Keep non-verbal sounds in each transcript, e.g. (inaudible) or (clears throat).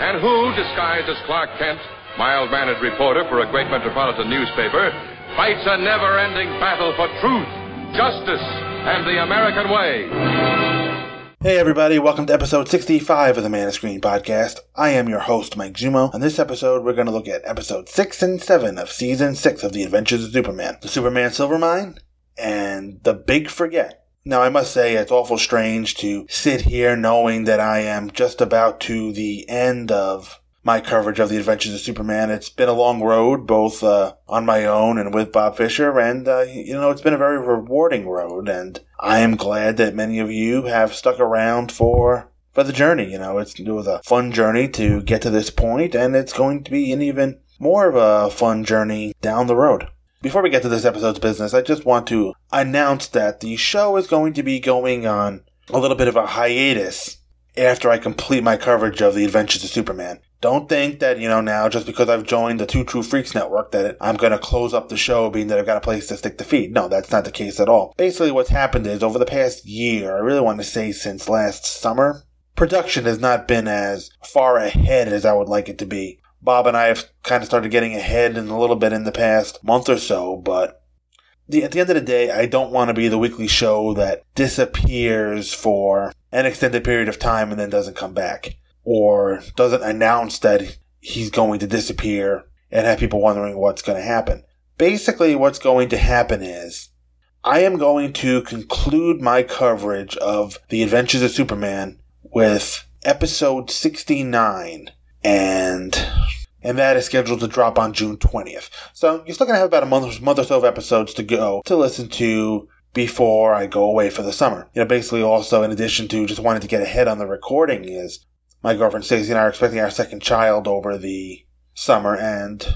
and who, disguised as Clark Kent, mild-mannered reporter for a great metropolitan newspaper, fights a never-ending battle for truth, justice, and the American way. Hey everybody, welcome to episode 65 of the Man of Screen podcast. I am your host, Mike Zummo. On this episode, we're going to look at episode 6 and 7 of season 6 of The Adventures of Superman, The Superman Silver Mine, and The Big Forget. Now, I must say, it's awful strange to sit here knowing that I am just about to the end of my coverage of The Adventures of Superman. It's been a long road, both uh, on my own and with Bob Fisher, and, uh, you know, it's been a very rewarding road, and I am glad that many of you have stuck around for for the journey. You know, it's, it was a fun journey to get to this point, and it's going to be an even more of a fun journey down the road. Before we get to this episode's business, I just want to announce that the show is going to be going on a little bit of a hiatus after I complete my coverage of the Adventures of Superman. Don't think that, you know, now just because I've joined the Two True Freaks network that I'm going to close up the show being that I've got a place to stick the feet. No, that's not the case at all. Basically, what's happened is over the past year, I really want to say since last summer, production has not been as far ahead as I would like it to be. Bob and I have kind of started getting ahead in a little bit in the past month or so, but the, at the end of the day, I don't want to be the weekly show that disappears for an extended period of time and then doesn't come back. Or doesn't announce that he's going to disappear and have people wondering what's going to happen. Basically, what's going to happen is I am going to conclude my coverage of The Adventures of Superman with episode 69 and and that is scheduled to drop on June 20th. So you're still going to have about a month, month or so of episodes to go to listen to before I go away for the summer. You know, basically also in addition to just wanting to get ahead on the recording is my girlfriend Stacey and I are expecting our second child over the summer and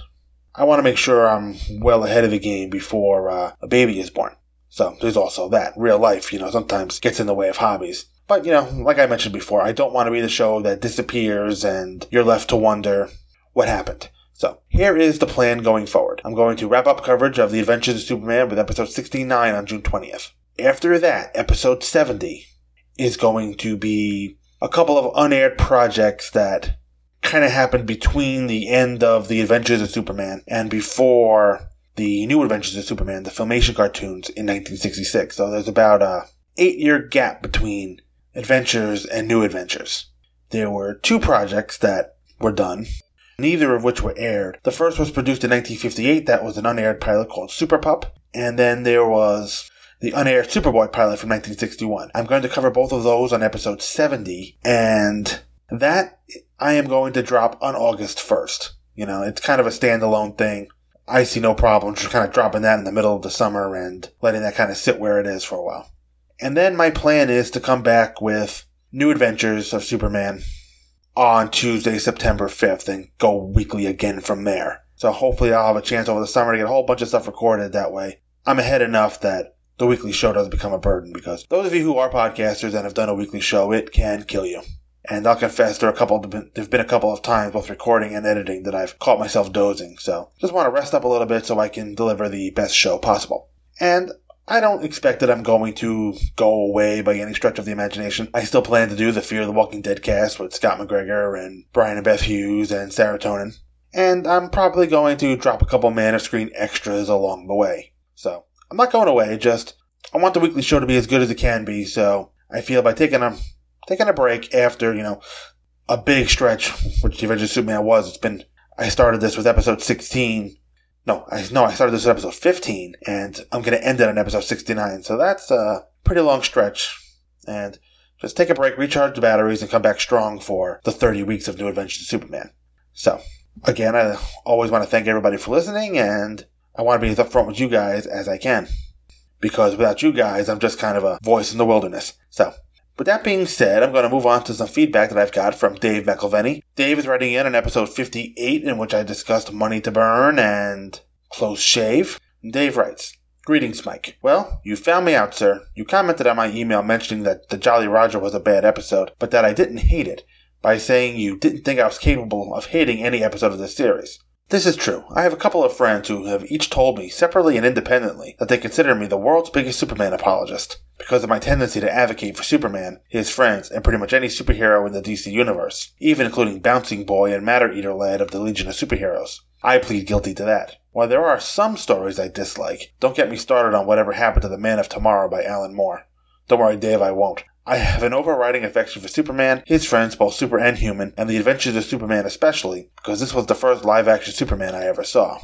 I want to make sure I'm well ahead of the game before uh, a baby is born. So there's also that. Real life, you know, sometimes gets in the way of hobbies. But, you know, like I mentioned before, I don't want to be the show that disappears and you're left to wonder what happened. So, here is the plan going forward. I'm going to wrap up coverage of The Adventures of Superman with episode 69 on June 20th. After that, episode 70 is going to be a couple of unaired projects that kind of happened between the end of The Adventures of Superman and before the New Adventures of Superman, the Filmation cartoons in 1966. So there's about a eight year gap between Adventures and New Adventures. There were two projects that were done, neither of which were aired. The first was produced in 1958. That was an unaired pilot called Super Pup. And then there was the unaired Superboy pilot from 1961. I'm going to cover both of those on episode 70, and that I am going to drop on August 1st. You know, it's kind of a standalone thing. I see no problem just kind of dropping that in the middle of the summer and letting that kind of sit where it is for a while. And then my plan is to come back with New Adventures of Superman on Tuesday, September 5th, and go weekly again from there. So hopefully I'll have a chance over the summer to get a whole bunch of stuff recorded that way. I'm ahead enough that the weekly show doesn't become a burden because those of you who are podcasters and have done a weekly show, it can kill you. And I'll confess there are a couple there've been a couple of times both recording and editing that I've caught myself dozing. So just want to rest up a little bit so I can deliver the best show possible. And I don't expect that I'm going to go away by any stretch of the imagination. I still plan to do the Fear of the Walking Dead cast with Scott McGregor and Brian and Beth Hughes and Serotonin. And I'm probably going to drop a couple Man of Screen extras along the way. So I'm not going away, just I want the weekly show to be as good as it can be, so I feel by taking a taking a break after, you know, a big stretch, which the Avengers Superman was, it's been I started this with episode sixteen no, I no, I started this at episode 15, and I'm going to end it on episode 69. So that's a pretty long stretch. And just take a break, recharge the batteries, and come back strong for the 30 weeks of New Adventures of Superman. So, again, I always want to thank everybody for listening, and I want to be as upfront with you guys as I can. Because without you guys, I'm just kind of a voice in the wilderness. So, But that being said, I'm going to move on to some feedback that I've got from Dave McElveny. Dave is writing in on episode 58, in which I discussed Money to Burn and Close Shave. Dave writes, Greetings, Mike. Well, you found me out, sir. You commented on my email mentioning that The Jolly Roger was a bad episode, but that I didn't hate it, by saying you didn't think I was capable of hating any episode of this series. This is true. I have a couple of friends who have each told me, separately and independently, that they consider me the world's biggest Superman apologist, because of my tendency to advocate for Superman, his friends, and pretty much any superhero in the DC universe, even including Bouncing Boy and Matter Eater Lad of the Legion of Superheroes. I plead guilty to that. While there are some stories I dislike, don't get me started on whatever happened to the Man of Tomorrow by Alan Moore. Don't worry, Dave, I won't. I have an overriding affection for Superman, his friends, both super and human, and the adventures of Superman especially, because this was the first live action Superman I ever saw.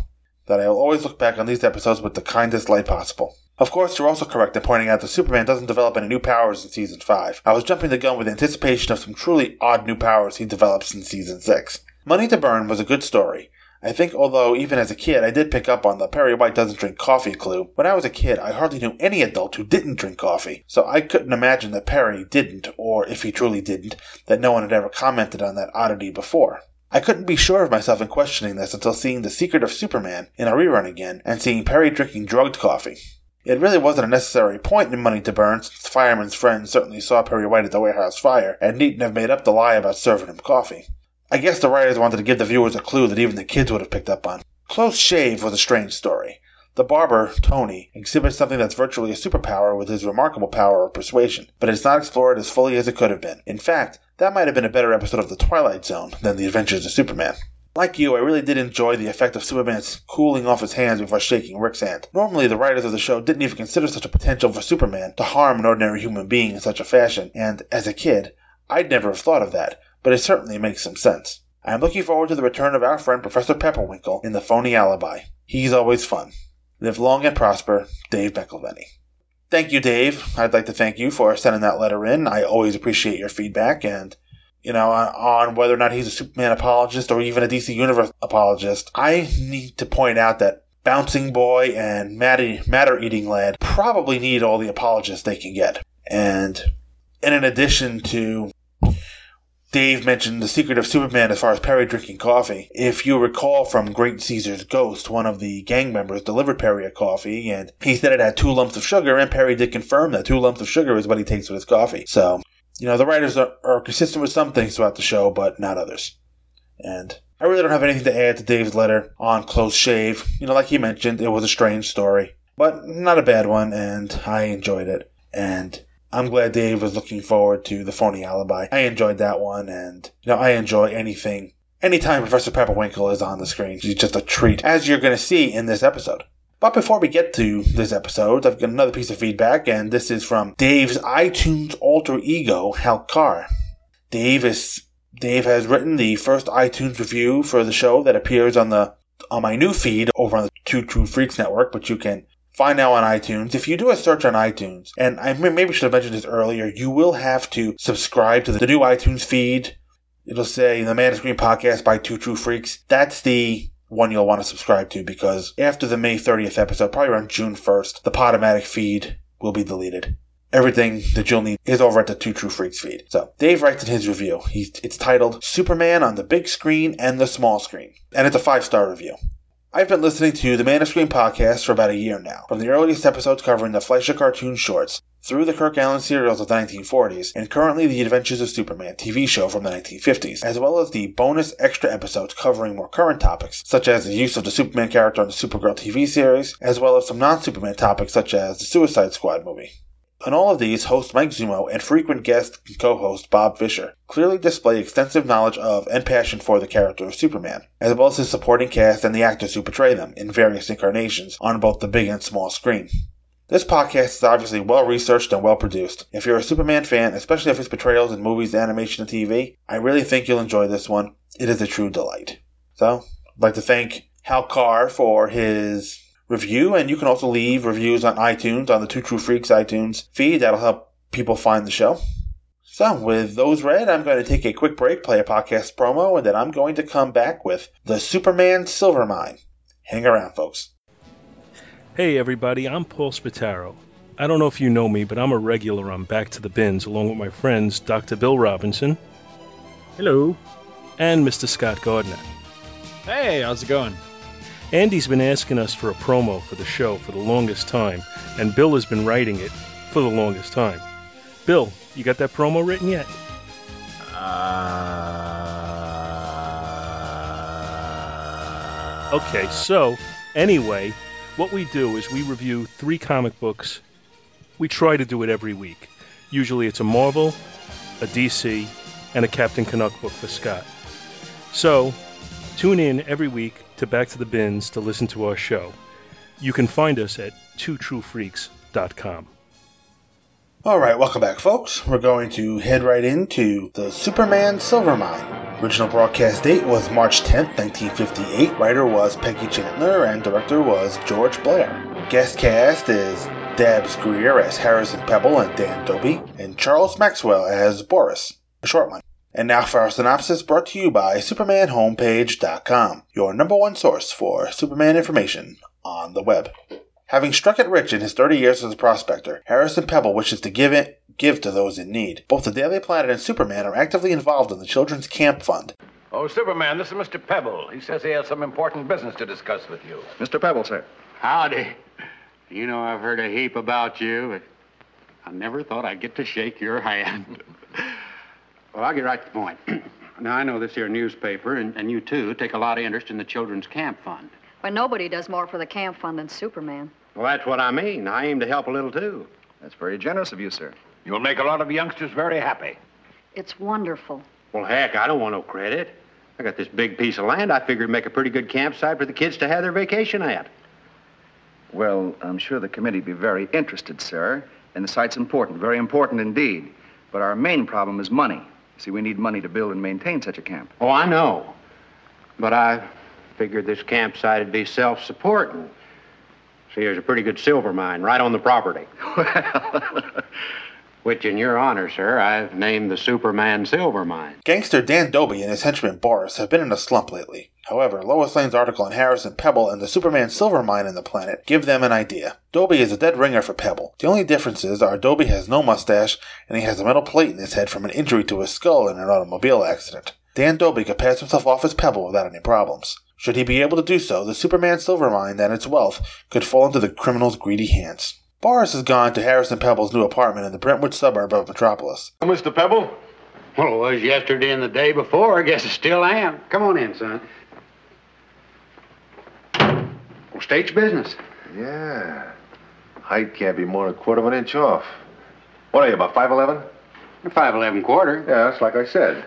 That I will always look back on these episodes with the kindest light possible. Of course, you're also correct in pointing out that Superman doesn't develop any new powers in Season 5. I was jumping the gun with anticipation of some truly odd new powers he develops in Season 6. Money to Burn was a good story, I think, although even as a kid, I did pick up on the Perry White doesn't drink coffee clue. When I was a kid, I hardly knew any adult who didn't drink coffee, so I couldn't imagine that Perry didn't, or if he truly didn't, that no one had ever commented on that oddity before. I couldn't be sure of myself in questioning this until seeing The Secret of Superman in a rerun again, and seeing Perry drinking drugged coffee. It really wasn't a necessary point in Money to Burn, since fireman's friend certainly saw Perry White at the warehouse fire, and needn't have made up the lie about serving him coffee. I guess the writers wanted to give the viewers a clue that even the kids would have picked up on. Close Shave was a strange story. The barber, Tony, exhibits something that's virtually a superpower with his remarkable power of persuasion, but it's not explored as fully as it could have been. In fact, that might have been a better episode of The Twilight Zone than The Adventures of Superman. Like you, I really did enjoy the effect of Superman's cooling off his hands before shaking Rick's hand. Normally, the writers of the show didn't even consider such a potential for Superman to harm an ordinary human being in such a fashion, and as a kid, I'd never have thought of that, but it certainly makes some sense. I am looking forward to the return of our friend Professor Pepperwinkle in the phony alibi. He's always fun. Live long and prosper, Dave McElveny. Thank you, Dave. I'd like to thank you for sending that letter in. I always appreciate your feedback and, you know, on whether or not he's a Superman apologist or even a DC Universe apologist. I need to point out that Bouncing Boy and Matter Eating Lad probably need all the apologists they can get. And in addition to Dave mentioned the secret of Superman as far as Perry drinking coffee. If you recall from Great Caesar's Ghost, one of the gang members delivered Perry a coffee, and he said it had two lumps of sugar, and Perry did confirm that two lumps of sugar is what he takes with his coffee. So, you know, the writers are, are consistent with some things throughout the show, but not others. And I really don't have anything to add to Dave's letter on Close Shave. You know, like he mentioned, it was a strange story, but not a bad one, and I enjoyed it. And I'm glad Dave was looking forward to the phony alibi. I enjoyed that one, and you know I enjoy anything. Anytime Professor Pepperwinkle is on the screen, she's just a treat, as you're going to see in this episode. But before we get to this episode, I've got another piece of feedback, and this is from Dave's iTunes alter ego, Hal Carr. Dave is Dave has written the first iTunes review for the show that appears on the on my new feed over on the Two True Freaks Network, but you can find now on iTunes. If you do a search on iTunes, and I maybe should have mentioned this earlier, you will have to subscribe to the new iTunes feed. It'll say the Man of Screen Podcast by Two True Freaks. That's the one you'll want to subscribe to because after the May 30th episode, probably around June 1st, the Podomatic feed will be deleted. Everything that you'll need is over at the Two True Freaks feed. So Dave writes in his review. He's, it's titled Superman on the Big Screen and the Small Screen, and it's a five star review. I've been listening to the Man of Screen podcast for about a year now, from the earliest episodes covering the Fleischer cartoon shorts, through the Kirk Alyn serials of the 1940s, and currently the Adventures of Superman TV show from the 1950s, as well as the bonus extra episodes covering more current topics, such as the use of the Superman character on the Supergirl TV series, as well as some non-Superman topics such as the Suicide Squad movie. On all of these, host Mike Zummo and frequent guest and co-host Bob Fisher clearly display extensive knowledge of and passion for the character of Superman, as well as his supporting cast and the actors who portray them in various incarnations on both the big and small screen. This podcast is obviously well researched and well produced. If you're a Superman fan, especially of his portrayals in movies, animation, and TV, I really think you'll enjoy this one. It is a true delight. So, I'd like to thank Hal Carr for his review, and you can also leave reviews on iTunes, on the Two True Freaks iTunes feed. That'll help people find the show. So, with those read, I'm going to take a quick break, play a podcast promo, and then I'm going to come back with the Superman Silver Mine. Hang around, folks. Hey, everybody, I'm Paul Spataro. I don't know if you know me, but I'm a regular on Back to the Bins along with my friends Dr. Bill Robinson. Hello. And Mr. Scott Gardner. Hey, how's it going? Andy's been asking us for a promo for the show for the longest time, and Bill has been writing it for the longest time. Bill, you got that promo written yet? Uh... Okay, so anyway, what we do is we review three comic books. We try to do it every week. Usually it's a Marvel, a DC, and a Captain Canuck book for Scott. So, tune in every week to Back to the Bins to listen to our show. You can find us at twotruefreaks.com. All right, welcome back, folks. We're going to head right into the Superman Silvermine. Original broadcast date was March 10th, 1958. Writer was Peggy Chandler, and director was George Blair. Guest cast is Dabbs Greer as Harrison Pebble and Dan Dobie, and Charles Maxwell as Boris, a short one. And now for our synopsis brought to you by SupermanHomepage.com, your number one source for Superman information on the web. Having struck it rich in his 30 years as a prospector, Harrison Pebble wishes to give it give to those in need. Both the Daily Planet and Superman are actively involved in the Children's Camp Fund. Oh, Superman, this is Mr. Pebble. He says he has some important business to discuss with you. Mr. Pebble, sir. Howdy. You know, I've heard a heap about you, but I never thought I'd get to shake your hand. Well, I'll get right to the point. (clears throat) now, I know this here newspaper, and, and you too, take a lot of interest in the Children's Camp Fund. Well, nobody does more for the camp fund than Superman. Well, that's what I mean. I aim to help a little, too. That's very generous of you, sir. You'll make a lot of youngsters very happy. It's wonderful. Well, heck, I don't want no credit. I got this big piece of land. I figured it'd make a pretty good campsite for the kids to have their vacation at. Well, I'm sure the committee'd be very interested, sir. And the site's important, very important indeed. But our main problem is money. See, we need money to build and maintain such a camp. Oh, I know. But I figured this campsite would be self-supporting. See, there's a pretty good silver mine right on the property. (laughs) (laughs) Which, in your honor, sir, I've named the Superman Silver Mine. Gangster Dan Doby and his henchman Boris have been in a slump lately. However, Lois Lane's article on Harrison Pebble and the Superman Silver Mine in the planet give them an idea. Doby is a dead ringer for Pebble. The only differences are Doby has no mustache and he has a metal plate in his head from an injury to his skull in an automobile accident. Dan Doby could pass himself off as Pebble without any problems. Should he be able to do so, the Superman Silver Mine and its wealth could fall into the criminal's greedy hands. Boris has gone to Harrison Pebble's new apartment in the Brentwood suburb of Metropolis. Mr. Pebble? Well, it was yesterday and the day before. I guess it still am. Come on in, son. Well, state your business. Yeah. Height can't be more than a quarter of an inch off. What are you, about 5'11? 5'11 quarter. Yeah, that's like I said.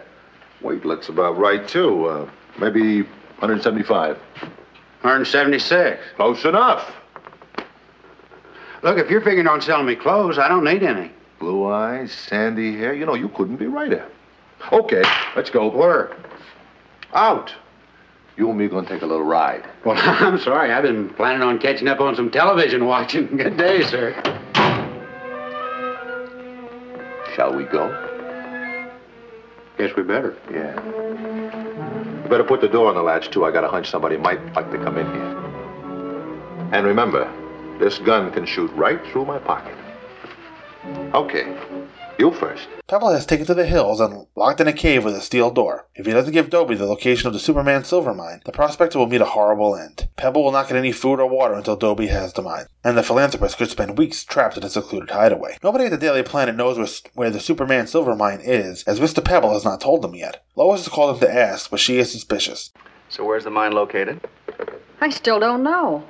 Weight looks about right, too. Uh, maybe 175. 176. Close enough. Look, if you're figuring on selling me clothes, I don't need any. Blue eyes, sandy hair. You know, you couldn't be righter. Okay, let's go. Where? Out. You and me gonna take a little ride. Well, (laughs) I'm sorry. I've been planning on catching up on some television watching. (laughs) Good day, sir. Shall we go? Guess we better. Yeah. You better put the door on the latch, too. I got a hunch somebody might like to come in here. And remember, this gun can shoot right through my pocket. Okay, you first. Pebble has taken to the hills and locked in a cave with a steel door. If he doesn't give Dobie the location of the Superman silver mine, the prospector will meet a horrible end. Pebble will not get any food or water until Dobie has the mine, and the philanthropist could spend weeks trapped in a secluded hideaway. Nobody at the Daily Planet knows where, where the Superman silver mine is, as Mr. Pebble has not told them yet. Lois has called him to ask, but she is suspicious. So where's the mine located? I still don't know.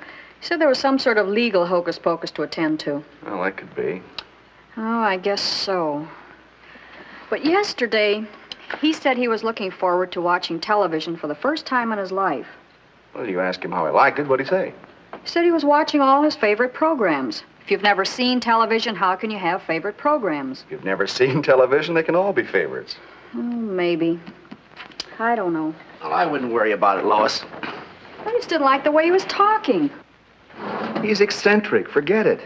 He said there was some sort of legal hocus pocus to attend to. Well, that could be. Oh, I guess so. But yesterday, he said he was looking forward to watching television for the first time in his life. Well, you asked him how he liked it. What'd he say? He said he was watching all his favorite programs. If you've never seen television, how can you have favorite programs? If you've never (laughs) seen television, they can all be favorites. Oh, maybe. I don't know. Well, I wouldn't worry about it, Lois. I just didn't like the way he was talking. He's eccentric. Forget it.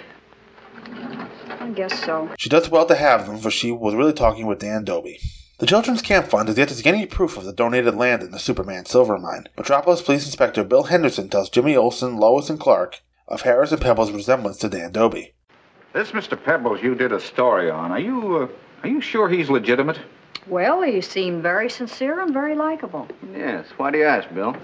I guess so. She does well to have them, for she was really talking with Dan Doby. The Children's Camp Fund has yet to see any proof of the donated land in the Superman silver mine. Metropolis Police Inspector Bill Henderson tells Jimmy Olsen, Lois, and Clark of Harrison Pebble's resemblance to Dan Doby. This Mr. Pebbles you did a story on. Are you, uh, are you sure he's legitimate? Well, he seemed very sincere and very likable. Yes. Why do you ask, Bill?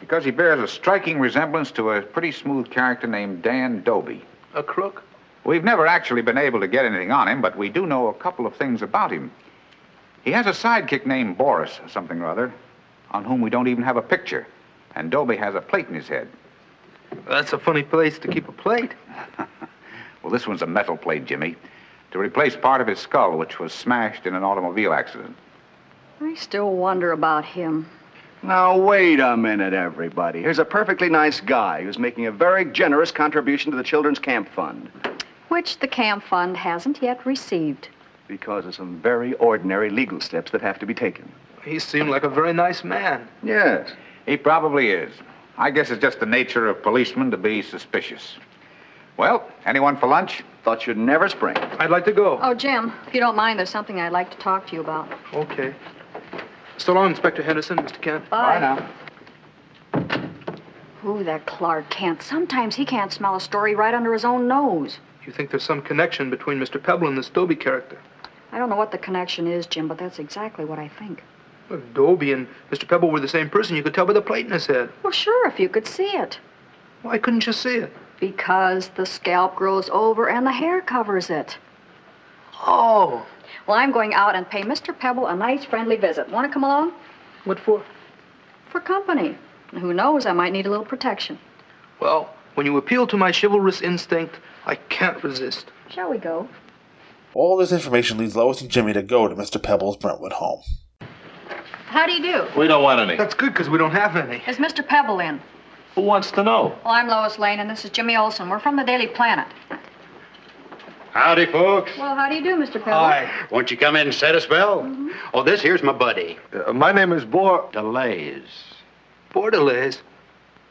Because he bears a striking resemblance to a pretty smooth character named Dan Doby. A crook? We've never actually been able to get anything on him, but we do know a couple of things about him. He has a sidekick named Boris, or something or other, on whom we don't even have a picture. And Doby has a plate in his head. That's a funny place to keep a plate. (laughs) Well, this one's a metal plate, Jimmy, to replace part of his skull, which was smashed in an automobile accident. I still wonder about him. Now, wait a minute, everybody. Here's a perfectly nice guy who's making a very generous contribution to the Children's Camp Fund Which the Camp Fund hasn't yet received. because of some very ordinary legal steps that have to be taken. He seemed like a very nice man. Yes. He probably is. I guess it's just the nature of policemen to be suspicious. Well, anyone for lunch? Thought you'd never spring. I'd like to go. Oh, Jim, if you don't mind, there's something I'd like to talk to you about. Okay. So long, Inspector Henderson, Mr. Kent. Bye. now. Ooh, that Clark Kent. Sometimes he can't smell a story right under his own nose. You think there's some connection between Mr. Pebble and this Dobie character? I don't know what the connection is, Jim, but that's exactly what I think. If Dobie and Mr. Pebble were the same person, you could tell by the plate in his head. Well, sure, if you could see it. Why couldn't you see it? Because the scalp grows over and the hair covers it. Oh. Well, I'm going out and pay Mr. Pebble a nice, friendly visit. Want to come along? What for? For company. And who knows, I might need a little protection. Well, when you appeal to my chivalrous instinct, I can't resist. Shall we go? All this information leads Lois and Jimmy to go to Mr. Pebble's Brentwood home. How do you do? We don't want any. That's good, because we don't have any. Is Mr. Pebble in? Who wants to know? Well, I'm Lois Lane, and this is Jimmy Olsen. We're from the Daily Planet. Howdy, folks. Well, how do you do, Mr. Pebble? Won't you come in and set a spell? Oh, this here's my buddy. Uh, my name is Bor. Delays. Bordelaise.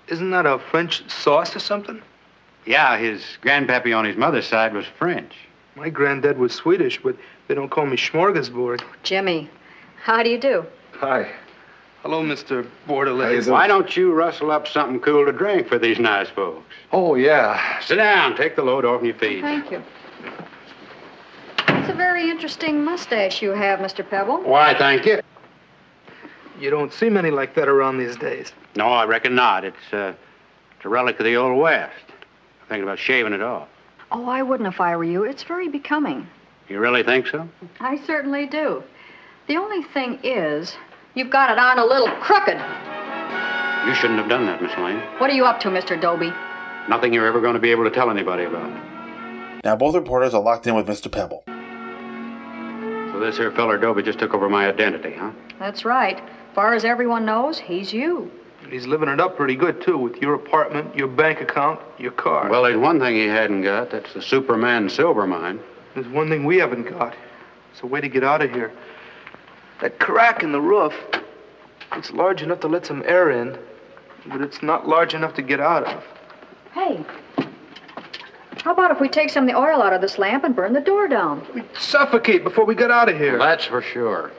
Isn't that a French sauce or something? Yeah, his grandpappy on his mother's side was French. My granddad was Swedish, but they don't call me Smorgasbord. Jimmy, how do you do? Hi. Hello, Mr. Bordelaise. Why don't you rustle up something cool to drink for these nice folks? Oh, yeah. Sit down. Take the load off your feet. Thank you. It's a very interesting mustache you have, Mr. Pebble. Why, thank you. You don't see many like that around these days. No, I reckon not. It's, uh, it's a relic of the Old West. I'm thinking about shaving it off. Oh, I wouldn't if I were you. It's very becoming. You really think so? I certainly do. The only thing is, you've got it on a little crooked. You shouldn't have done that, Miss Lane. What are you up to, Mr. Doby? Nothing you're ever going to be able to tell anybody about. Now, both reporters are locked in with Mr. Pebble. So this here feller Dobie just took over my identity, huh? That's right. Far as everyone knows, he's you. And he's living it up pretty good, too, with your apartment, your bank account, your car. Well, there's one thing he hadn't got. That's the Superman silver mine. There's one thing we haven't got. It's a way to get out of here. That crack in the roof, it's large enough to let some air in, but it's not large enough to get out of. Hey, how about if we take some of the oil out of this lamp and burn the door down? We'd suffocate before we got out of here. That's for sure.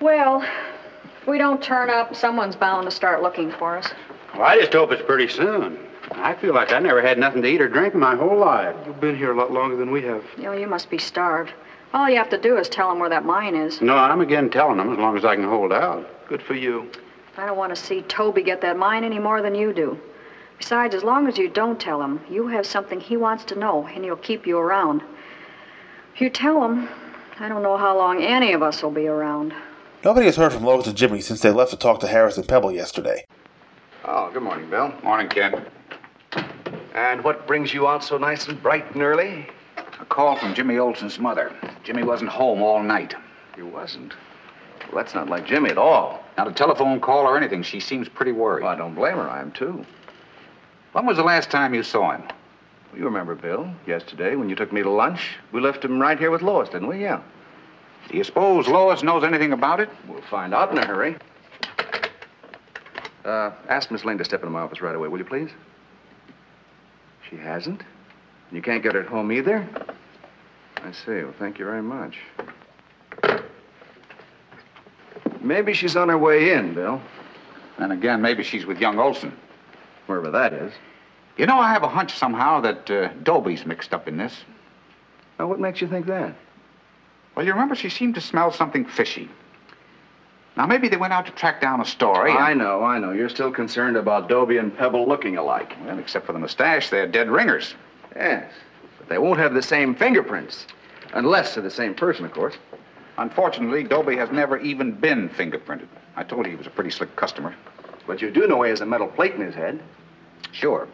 Well, if we don't turn up, someone's bound to start looking for us. Well, I just hope it's pretty soon. I feel like I never had nothing to eat or drink in my whole life. You've been here a lot longer than we have. You know, you must be starved. All you have to do is tell them where that mine is. No, I'm again telling them as long as I can hold out. Good for you. I don't want to see Toby get that mine any more than you do. Besides, as long as you don't tell him, you have something he wants to know, and he'll keep you around. If you tell him, I don't know how long any of us will be around. Nobody has heard from Lois and Jimmy since they left to talk to Harrison Pebble yesterday. Oh, good morning, Bill. Morning, Kent. And what brings you out so nice and bright and early? A call from Jimmy Olsen's mother. Jimmy wasn't home all night. He wasn't. Well, that's not like Jimmy at all. Not a telephone call or anything. She seems pretty worried. Well, I don't blame her. I am, too. When was the last time you saw him? You remember, Bill, yesterday when you took me to lunch? We left him right here with Lois, didn't we? Yeah. Do you suppose Lois knows anything about it? We'll find out in a hurry. Uh, ask Miss Lane to step into my office right away, will you, please? She hasn't? You can't get her at home either? I see. Well, thank you very much. Maybe she's on her way in, Bill. And again, maybe she's with young Olsen. Wherever that is. You know, I have a hunch somehow that uh, Dobie's mixed up in this. Now, what makes you think that? Well, you remember she seemed to smell something fishy. Now, maybe they went out to track down a story. I and- know, I know. You're still concerned about Dobie and Pebble looking alike. Well, except for the mustache, they're dead ringers. Yes, but they won't have the same fingerprints. Unless they're the same person, of course. Unfortunately, Dobie has never even been fingerprinted. I told you he was a pretty slick customer. But you do know he has a metal plate in his head. Sure.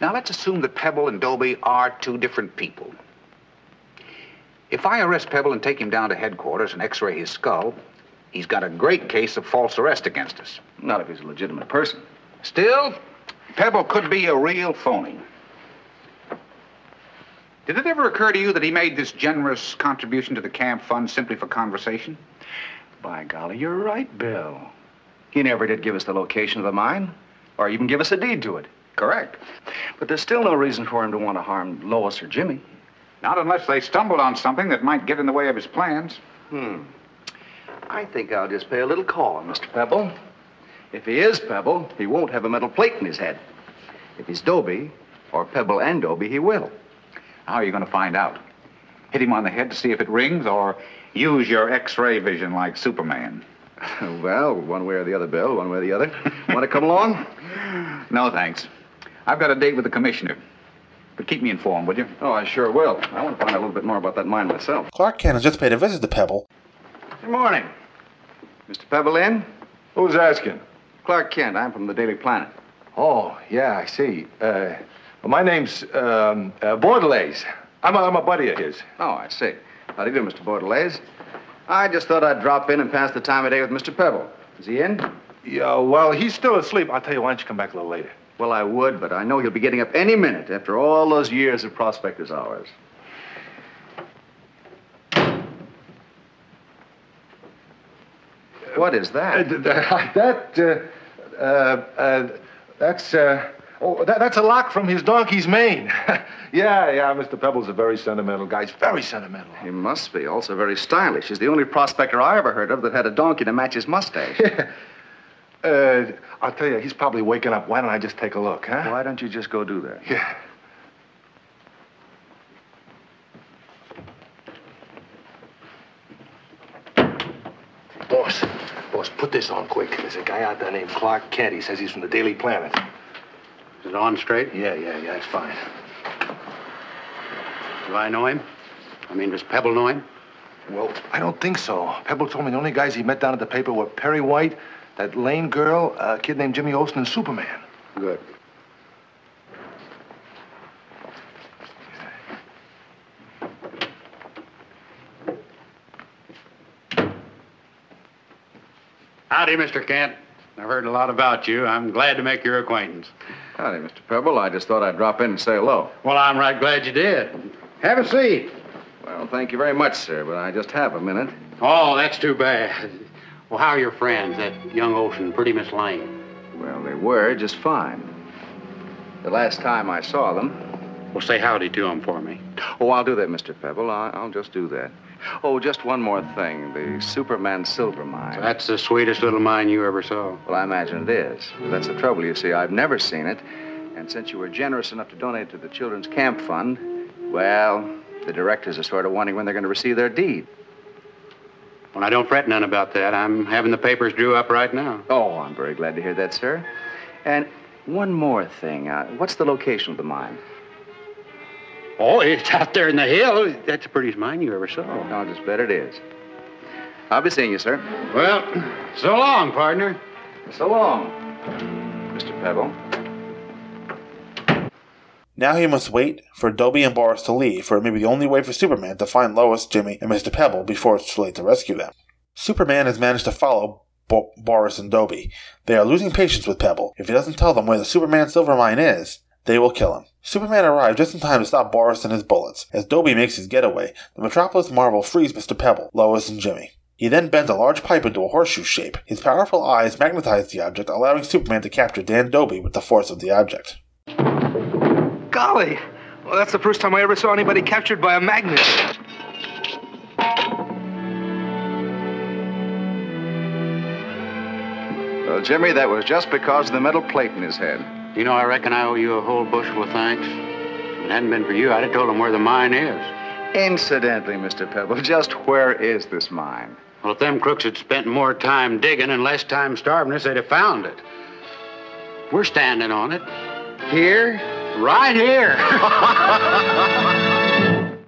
Now, let's assume that Pebble and Dobie are two different people. If I arrest Pebble and take him down to headquarters and x ray his skull, he's got a great case of false arrest against us. Not if he's a legitimate person. Still, Pebble could be a real phony. Did it ever occur to you that he made this generous contribution to the camp fund simply for conversation? By golly, you're right, Bill. He never did give us the location of the mine, or even give us a deed to it. Correct. But there's still no reason for him to want to harm Lois or Jimmy. Not unless they stumbled on something that might get in the way of his plans. Hmm. I think I'll just pay a little call on Mr. Pebble. If he is Pebble, he won't have a metal plate in his head. If he's Dobie, or Pebble and Dobie, he will. How are you going to find out? Hit him on the head to see if it rings, or use your X-ray vision like Superman? (laughs) well, one way or the other, Bill, one way or the other. (laughs) Want to come along? No, thanks. I've got a date with the commissioner. But keep me informed, would you? Oh, I sure will. I want to find out a little bit more about that mine myself. Clark Kent has just paid a visit to Pebble. Good morning. Mr. Pebble in? Who's asking? Clark Kent. I'm from the Daily Planet. Oh, yeah, I see. Uh, well, my name's um, uh, Bordelais. I'm a, I'm a buddy of his. Oh, I see. How do you do, Mr. Bordelais? I just thought I'd drop in and pass the time of day with Mr. Pebble. Is he in? Yeah, well, he's still asleep. I'll tell you, why don't you come back a little later? Well, I would, but I know he'll be getting up any minute after all those years of prospector's hours. What is Uh, that? th- th- (laughs) that, uh, uh, uh, that's, uh, oh, that, that's a lock from his donkey's mane. (laughs) yeah, yeah, Mr. Pebble's a very sentimental guy. He's very sentimental. He must be. Also very stylish. He's the only prospector I ever heard of that had a donkey to match his mustache. (laughs) Uh, I'll tell you, he's probably waking up. Why don't I just take a look, huh? Why don't you just go do that? Yeah. Boss, boss, put this on quick. There's a guy out there named Clark Kent. He says he's from the Daily Planet. Is it on straight? Yeah, yeah, yeah, it's fine. Do I know him? I mean, does Pebble know him? Well, I don't think so. Pebble told me the only guys he met down at the paper were Perry White, that Lane girl, a kid named Jimmy Olsen, and Superman. Good. Howdy, Mr. Kent. I've heard a lot about you. I'm glad to make your acquaintance. Howdy, Mr. Pebble. I just thought I'd drop in and say hello. Well, I'm right glad you did. Have a seat. Well, thank you very much, sir, but I just have a minute. Oh, that's too bad. Well, how are your friends, that young Ocean, pretty Miss Lane? Well, they were just fine. The last time I saw them. Well, say howdy to them for me. Oh, I'll do that, Mr. Pebble. I- I'll just do that. Oh, just one more thing. The Superman silver mine. That's the sweetest little mine you ever saw. Well, I imagine it is. That's the trouble, you see. I've never seen it. And since you were generous enough to donate to the Children's Camp Fund, well, the directors are sort of wondering when they're going to receive their deed. Well, I don't fret none about that. I'm having the papers drew up right now. Oh, I'm very glad to hear that, sir. And one more thing. Uh, what's the location of the mine? Oh, it's out there in the hill. That's the prettiest mine you ever saw. I'll just bet it is. I'll be seeing you, sir. Well, so long, partner. So long, Mr. Pebble. Now he must wait for Dobie and Boris to leave, for it may be the only way for Superman to find Lois, Jimmy, and Mr. Pebble before it's too late to rescue them. Superman has managed to follow Bo- Boris and Dobie. They are losing patience with Pebble. If he doesn't tell them where the Superman silver mine is, they will kill him. Superman arrives just in time to stop Boris and his bullets. As Dobie makes his getaway, the Metropolis Marvel frees Mr. Pebble, Lois, and Jimmy. He then bends a large pipe into a horseshoe shape. His powerful eyes magnetize the object, allowing Superman to capture Dan Dobie with the force of the object. Golly. Well, that's the first time I ever saw anybody captured by a magnet. Well, Jimmy, that was just because of the metal plate in his head. You know, I reckon I owe you a whole bushel of thanks. If it hadn't been for you, I'd have told him where the mine is. Incidentally, Mr. Pebble, just where is this mine? Well, if them crooks had spent more time digging and less time starving us, they'd have found it. We're standing on it. Here, right here. (laughs)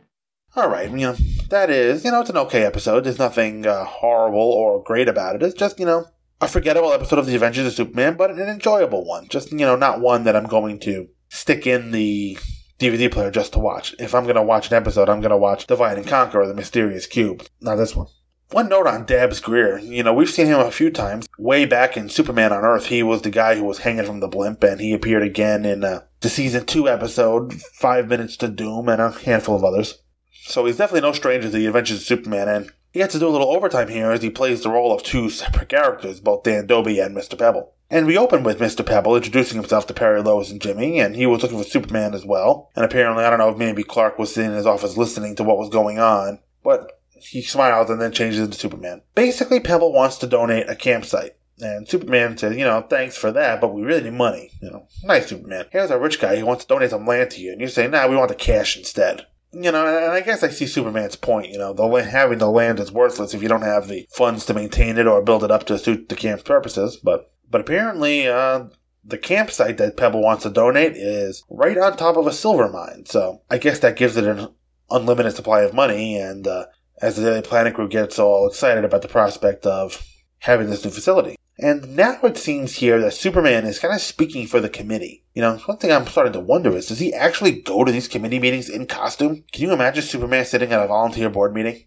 All right, you know, that is, you know, it's an okay episode. There's nothing uh, horrible or great about it. It's just, you know, a forgettable episode of The Adventures of Superman, but an enjoyable one. Just, you know, not one that I'm going to stick in the DVD player just to watch. If I'm going to watch an episode, I'm going to watch Divide and Conquer or The Mysterious Cube. Not this one. One note on Dabbs Greer. You know, we've seen him a few times. Way back in Superman on Earth, he was the guy who was hanging from the blimp, and he appeared again in uh, the season two episode, Five Minutes to Doom, and a handful of others. So he's definitely no stranger to the adventures of Superman, and he had to do a little overtime here as he plays the role of two separate characters, both Dan Dobie and Mr. Pebble. And we open with Mr. Pebble introducing himself to Perry, Lois, and Jimmy, and he was looking for Superman as well. And apparently, I don't know if maybe Clark was sitting in his office listening to what was going on, but he smiles and then changes into Superman. Basically, Pebble wants to donate a campsite. And Superman says, you know, thanks for that, but we really need money. You know, nice Superman. Here's a rich guy who wants to donate some land to you, and you say, nah, we want the cash instead. You know, and I guess I see Superman's point. You know, the having the land is worthless if you don't have the funds to maintain it or build it up to suit the camp's purposes. But but apparently, uh, the campsite that Pebble wants to donate is right on top of a silver mine. So I guess that gives it an unlimited supply of money, and uh, as the Daily Planet group gets all excited about the prospect of having this new facility. And now it seems here that Superman is kind of speaking for the committee. You know, one thing I'm starting to wonder is, does he actually go to these committee meetings in costume? Can you imagine Superman sitting at a volunteer board meeting?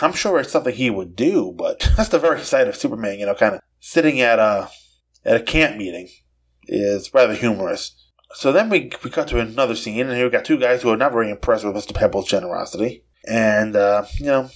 I'm sure it's something he would do, but (laughs) that's the very sight of Superman, you know, kind of sitting at a at a camp meeting is rather humorous. So then we, we cut to another scene, and here we got two guys who are not very impressed with Mr. Pebble's generosity. And, uh, you know,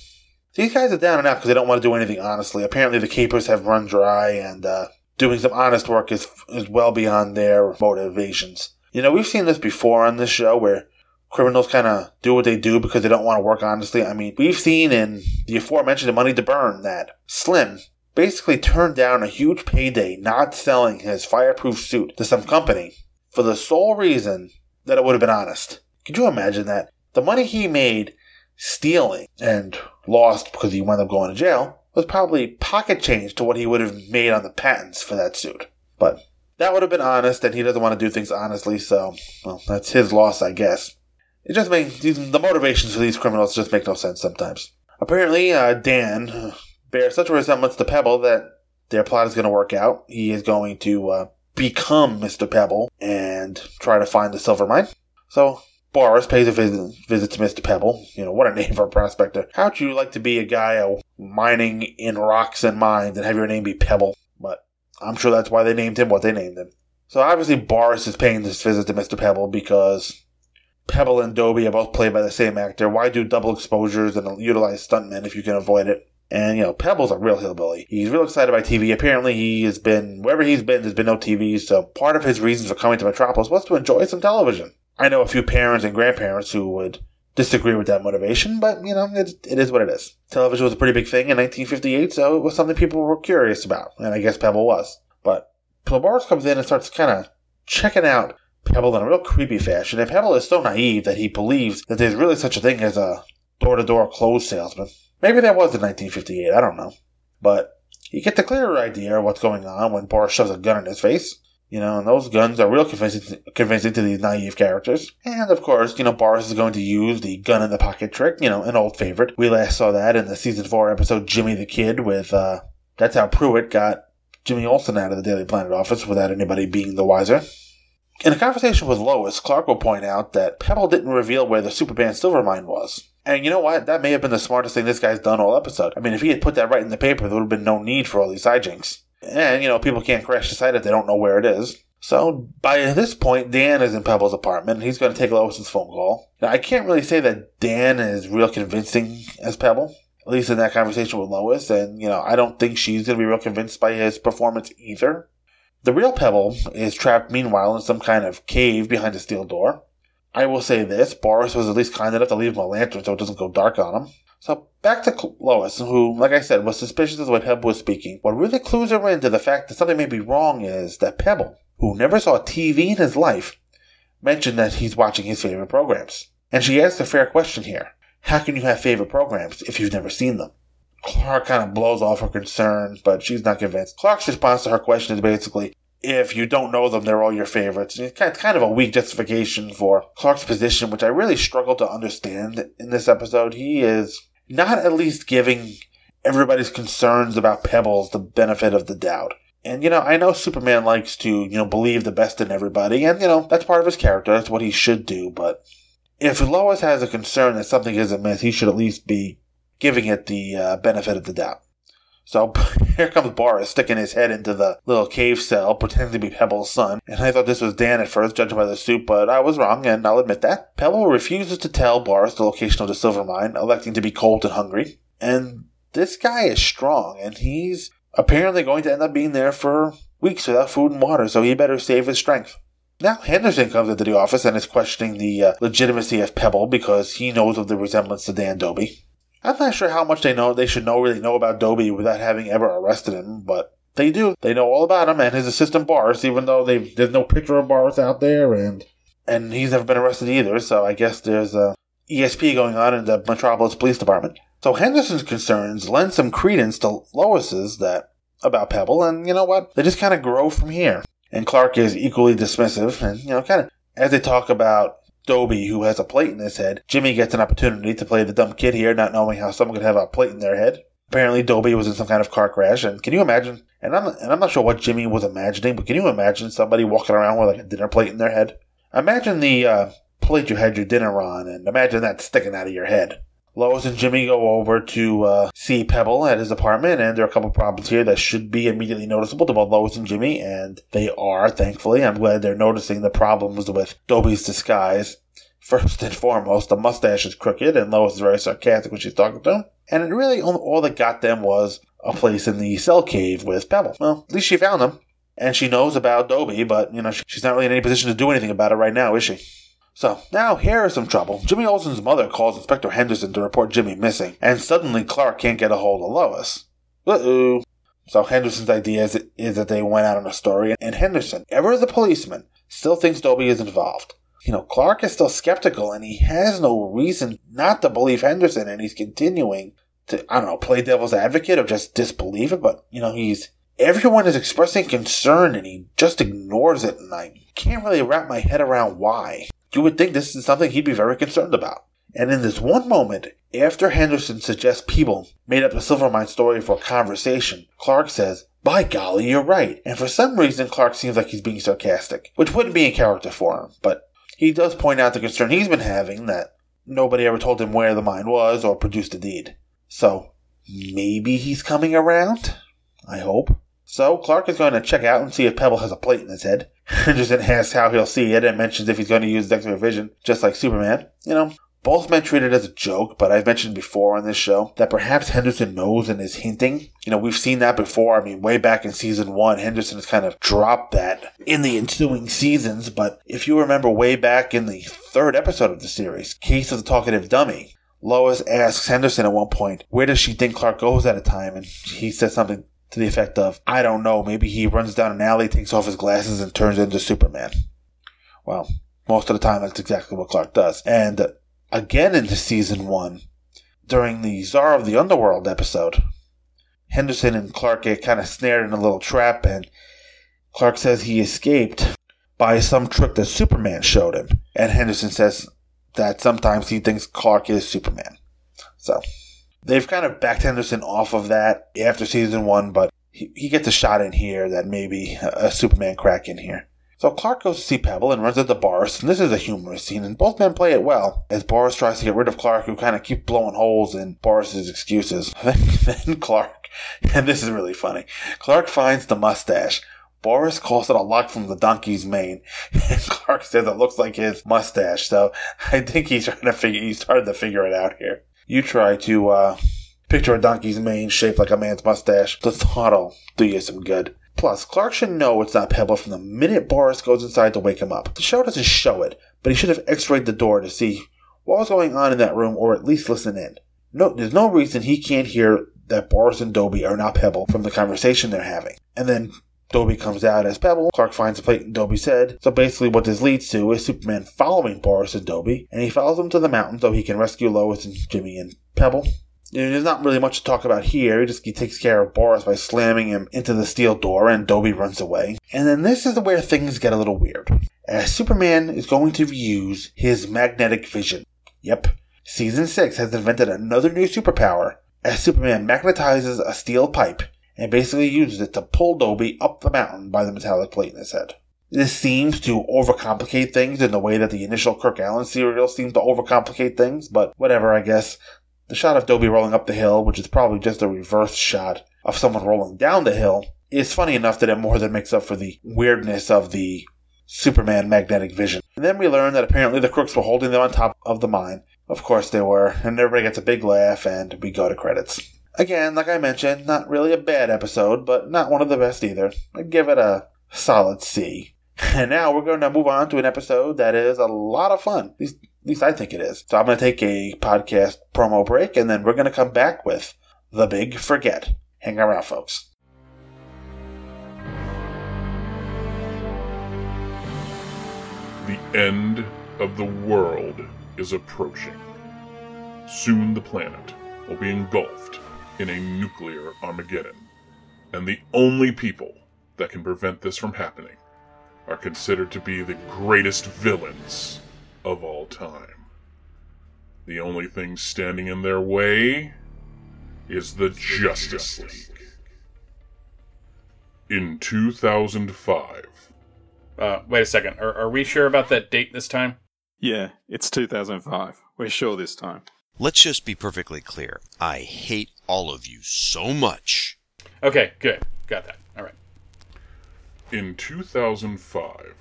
these guys are down and out because they don't want to do anything honestly. Apparently, the capers have run dry, and uh, doing some honest work is, is well beyond their motivations. You know, we've seen this before on this show where criminals kind of do what they do because they don't want to work honestly. I mean, we've seen in the aforementioned Money to Burn that Slim basically turned down a huge payday not selling his fireproof suit to some company for the sole reason that it would have been honest. Could you imagine that? The money he made stealing and lost because he wound up going to jail was probably pocket change to what he would have made on the patents for that suit. But that would have been honest, and he doesn't want to do things honestly, so, well, that's his loss, I guess. It just makes the motivations for these criminals just make no sense sometimes. Apparently, uh, Dan bears such a resemblance to Pebble that their plot is going to work out. He is going to uh, become Mr. Pebble and try to find the silver mine. So Boris pays a visit, visit to Mr. Pebble. You know, what a name for a prospector. How'd you like to be a guy uh, mining in rocks and mines and have your name be Pebble? But I'm sure that's why they named him what they named him. So obviously Boris is paying this visit to Mr. Pebble because Pebble and Dobie are both played by the same actor. Why do double exposures and utilize stuntmen if you can avoid it? And, you know, Pebble's a real hillbilly. He's real excited by TV. Apparently, he has been, wherever he's been, there's been no TV, so part of his reasons for coming to Metropolis was to enjoy some television. I know a few parents and grandparents who would disagree with that motivation, but, you know, it, it is what it is. Television was a pretty big thing in 1958, so it was something people were curious about, and I guess Pebble was. But Boris comes in and starts kind of checking out Pebble in a real creepy fashion, and Pebble is so naive that he believes that there's really such a thing as a door-to-door clothes salesman. Maybe that was in 1958, I don't know. But you get the clearer idea of what's going on when Boris shoves a gun in his face. You know, and those guns are real convincing, convincing to these naive characters. And of course, you know, Boris is going to use the gun in the pocket trick, you know, an old favorite. We last saw that in the season four episode Jimmy the Kid with, uh, that's how Pruitt got Jimmy Olsen out of the Daily Planet office without anybody being the wiser. In a conversation with Lois, Clark will point out that Pebble didn't reveal where the Superman silver mine was. And you know what? That may have been the smartest thing this guy's done all episode. I mean, if he had put that right in the paper, there would have been no need for all these hijinks. And, you know, people can't crash the site if they don't know where it is. So by this point, Dan is in Pebble's apartment. He's going to take Lois's phone call. Now, I can't really say that Dan is real convincing as Pebble, at least in that conversation with Lois. And, you know, I don't think she's going to be real convinced by his performance either. The real Pebble is trapped, meanwhile, in some kind of cave behind a steel door. I will say this Boris was at least kind enough to leave him a lantern so it doesn't go dark on him. So back to Lois, who, like I said, was suspicious of the way Pebble was speaking. What really clues her into the fact that something may be wrong is that Pebble, who never saw TV in his life, mentioned that he's watching his favorite programs. And she asks a fair question here. How can you have favorite programs if you've never seen them? Clark kind of blows off her concern, but she's not convinced. Clark's response to her question is basically, if you don't know them, they're all your favorites. It's kind of a weak justification for Clark's position, which I really struggle to understand in this episode. He is not at least giving everybody's concerns about Pebbles the benefit of the doubt. And, you know, I know Superman likes to, you know, believe the best in everybody, and, you know, that's part of his character. That's what he should do, but if Lois has a concern that something is amiss, he should at least be giving it the uh, benefit of the doubt. So (laughs) here comes Boris sticking his head into the little cave cell, pretending to be Pebble's son. And I thought this was Dan at first, judging by the suit, but I was wrong, and I'll admit that. Pebble refuses to tell Boris the location of the silver mine, electing to be cold and hungry. And this guy is strong, and he's apparently going to end up being there for weeks without food and water, so he better save his strength. Now Henderson comes into the office and is questioning the uh, legitimacy of Pebble because he knows of the resemblance to Dan Dobie. I'm not sure how much they know they should know really know about Dobie without having ever arrested him, but they do. They know all about him and his assistant Boris, even though there's no picture of Boris out there, and and he's never been arrested either. So I guess there's uh, a ESP going on in the Metropolis Police Department. So Henderson's concerns lend some credence to Lois's that about Pebble, and you know what? They just kind of grow from here. And Clark is equally dismissive, and you know, kind of as they talk about Dobie, who has a plate in his head, Jimmy gets an opportunity to play the dumb kid here, not knowing how someone could have a plate in their head. Apparently, Dobie was in some kind of car crash, and can you imagine? And I'm and I'm not sure what Jimmy was imagining, but can you imagine somebody walking around with like a dinner plate in their head? Imagine the uh, plate you had your dinner on, and imagine that sticking out of your head. Lois and Jimmy go over to uh, see Pebble at his apartment, and there are a couple problems here that should be immediately noticeable to both Lois and Jimmy, and they are, thankfully. I'm glad they're noticing the problems with Dobie's disguise. First and foremost, the mustache is crooked, and Lois is very sarcastic when she's talking to him. And it really, all that got them was a place in the cell cave with Pebble. Well, at least she found him, and she knows about Dobie, but, you know, she's not really in any position to do anything about it right now, is she? So, now here is some trouble. Jimmy Olsen's mother calls Inspector Henderson to report Jimmy missing, and suddenly Clark can't get a hold of Lois. Uh-oh. So Henderson's idea is, is that they went out on a story, and Henderson, ever the policeman, still thinks Dobie is involved. You know, Clark is still skeptical, and he has no reason not to believe Henderson, and he's continuing to, I don't know, play devil's advocate or just disbelieve it, but, you know, he's everyone is expressing concern and he just ignores it and I can't really wrap my head around why. You would think this is something he'd be very concerned about. And in this one moment, after Henderson suggests Pebble made up the Silvermine story for conversation, Clark says, By golly, you're right. And for some reason, Clark seems like he's being sarcastic, which wouldn't be in character for him, but he does point out the concern he's been having that nobody ever told him where the mine was or produced the deed. So, maybe he's coming around? I hope. So Clark is going to check out and see if Pebble has a plate in his head. (laughs) Henderson asks how he'll see it and mentions if he's going to use X-ray vision, just like Superman. You know, both men treat it as a joke, but I've mentioned before on this show that perhaps Henderson knows and is hinting. You know, we've seen that before. I mean, way back in season one, Henderson has kind of dropped that in the ensuing seasons. But if you remember way back in the third episode of the series, Case of the Talkative Dummy, Lois asks Henderson at one point, where does she think Clark goes at a time? And he says something to the effect of, I don't know, maybe he runs down an alley, takes off his glasses, and turns into Superman. Well, most of the time, that's exactly what Clark does. And again into season one, during the Czar of the Underworld episode, Henderson and Clark get kind of snared in a little trap, and Clark says he escaped by some trick that Superman showed him. And Henderson says that sometimes he thinks Clark is Superman. So, They've kind of backed Henderson off of that after season one, but he, he gets a shot in here that maybe a, a Superman crack in here. So Clark goes to see Pebble and runs into Boris, and this is a humorous scene, and both men play it well, as Boris tries to get rid of Clark, who kind of keeps blowing holes in Boris's excuses. (laughs) then Clark, (laughs) and this is really funny, Clark finds the mustache. Boris calls it a lock from the donkey's mane, (laughs) and Clark says it looks like his mustache, so I think he's trying to figure, he's starting to figure it out here you try to uh, picture a donkey's mane shaped like a man's mustache. The thought'll do you some good. Plus, Clark should know it's not Pebble from the minute Boris goes inside to wake him up. The show doesn't show it, but he should have x-rayed the door to see what was going on in that room or at least listen in. No, there's no reason he can't hear that Boris and Dobie are not Pebble from the conversation they're having. And then Dobie comes out as Pebble. Clark finds a plate in Dobie's head. So basically, what this leads to is Superman following Boris and Dobie, and he follows them to the mountain so he can rescue Lois and Jimmy and Pebble. There's not really much to talk about here. He just he takes care of Boris by slamming him into the steel door, and Dobie runs away. And then this is where things get a little weird. As Superman is going to use his magnetic vision. Yep, Season 6 has invented another new superpower as Superman magnetizes a steel pipe and basically uses it to pull Dobie up the mountain by the metallic plate in his head. This seems to overcomplicate things in the way that the initial Kirk Alyn serial seemed to overcomplicate things, but whatever, I guess. The shot of Dobie rolling up the hill, which is probably just a reverse shot of someone rolling down the hill, is funny enough that it more than makes up for the weirdness of the Superman magnetic vision. And then we learn that apparently the crooks were holding them on top of the mine. Of course they were, and everybody gets a big laugh, and we go to credits. Again, like I mentioned, not really a bad episode, but not one of the best either. I'd give it a solid C. (laughs) And now we're going to move on to an episode that is a lot of fun. At least, at least I think it is. So I'm going to take a podcast promo break, and then we're going to come back with The Big Forget. Hang around, folks. The end of the world is approaching. Soon the planet will be engulfed in a nuclear Armageddon, and the only people that can prevent this from happening are considered to be the greatest villains of all time. The only thing standing in their way is the Justice League. In 2005, Uh, wait a second. Are, are we sure about that date this time? Yeah, it's 2005. We're sure this time. Let's just be perfectly clear. I hate all of you so much. Okay, good. Got that. All right. In 2005,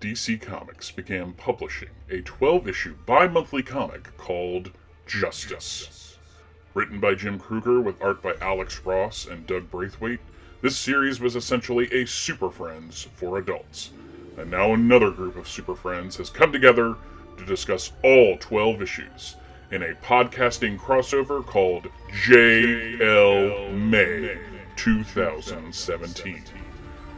DC Comics began publishing a 12 issue bi monthly comic called Justice. Written by Jim Krueger with art by Alex Ross and Doug Braithwaite, this series was essentially a Super Friends for adults. And now another group of Super Friends has come together to discuss all 12 issues in a podcasting crossover called JL May 2017.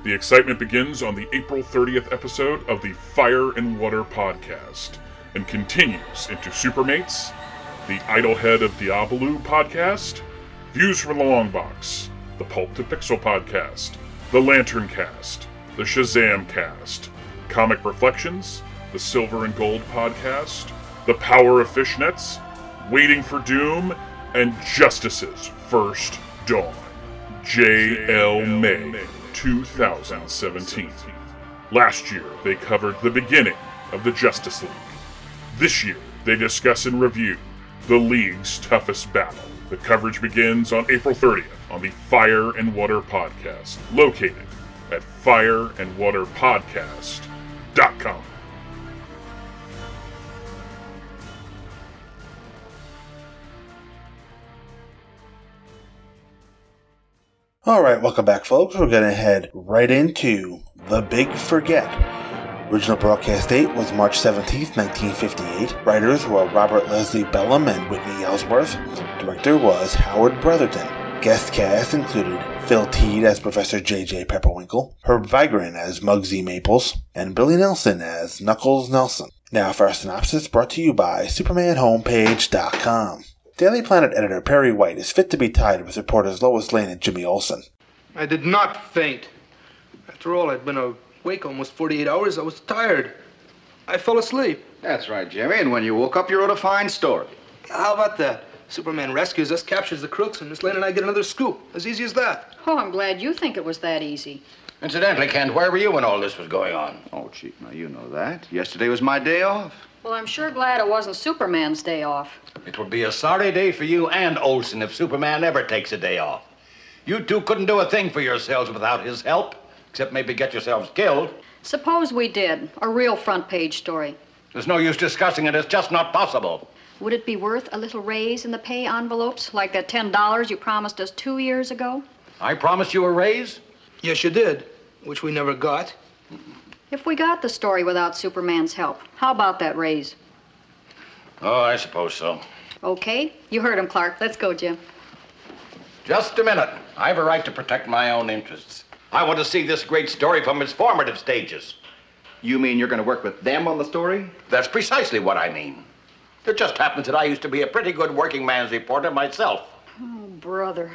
The excitement begins on the April 30th episode of the Fire and Water podcast and continues into Supermates, the Idol-Head of Diabolu podcast, Views from the Long Box, the Pulp to Pixel podcast, the Lantern Cast, the Shazam Cast, Comic Reflections, the Silver and Gold podcast, the Power of Fishnets, Waiting for Doom, and Justice's First Dawn. J.L. May 2017. Last year, they covered the beginning of the Justice League. This year, they discuss and review the League's toughest battle. The coverage begins on April 30th on the Fire and Water Podcast, located at fireandwaterpodcast.com. All right, welcome back, folks. We're going to head right into The Big Forget. Original broadcast date was March 17th, 1958. Writers were Robert Leslie Bellem and Whitney Ellsworth. Director was Howard Brotherton. Guest cast included Phil Tead as Professor J.J. Pepperwinkle, Herb Vigran as Muggsy Maples, and Billy Nelson as Knuckles Nelson. Now for our synopsis brought to you by SupermanHomepage.com. Daily Planet editor Perry White is fit to be tied with reporters Lois Lane and Jimmy Olsen. I did not faint. After all, I'd been awake almost 48 hours. I was tired. I fell asleep. That's right, Jimmy. And when you woke up, you wrote a fine story. How about that? Superman rescues us, captures the crooks, and Miss Lane and I get another scoop. As easy as that. Oh, I'm glad you think it was that easy. Incidentally, Kent, where were you when all this was going on? Oh, Chief, now you know that. Yesterday was my day off. Well, I'm sure glad it wasn't Superman's day off. It would be a sorry day for you and Olsen if Superman ever takes a day off. You two couldn't do a thing for yourselves without his help, except maybe get yourselves killed. Suppose we did. A real front page story. There's no use discussing it. It's just not possible. Would it be worth a little raise in the pay envelopes, like that $10 you promised us two years ago? I promised you a raise? Yes, you did, which we never got. If we got the story without Superman's help, how about that raise? Oh, I suppose so. Okay, you heard him, Clark. Let's go, Jim. Just a minute. I've a right to protect my own interests. I want to see this great story from its formative stages. You mean you're going to work with them on the story? That's precisely what I mean. It just happens that I used to be a pretty good working man's reporter myself. Oh, brother.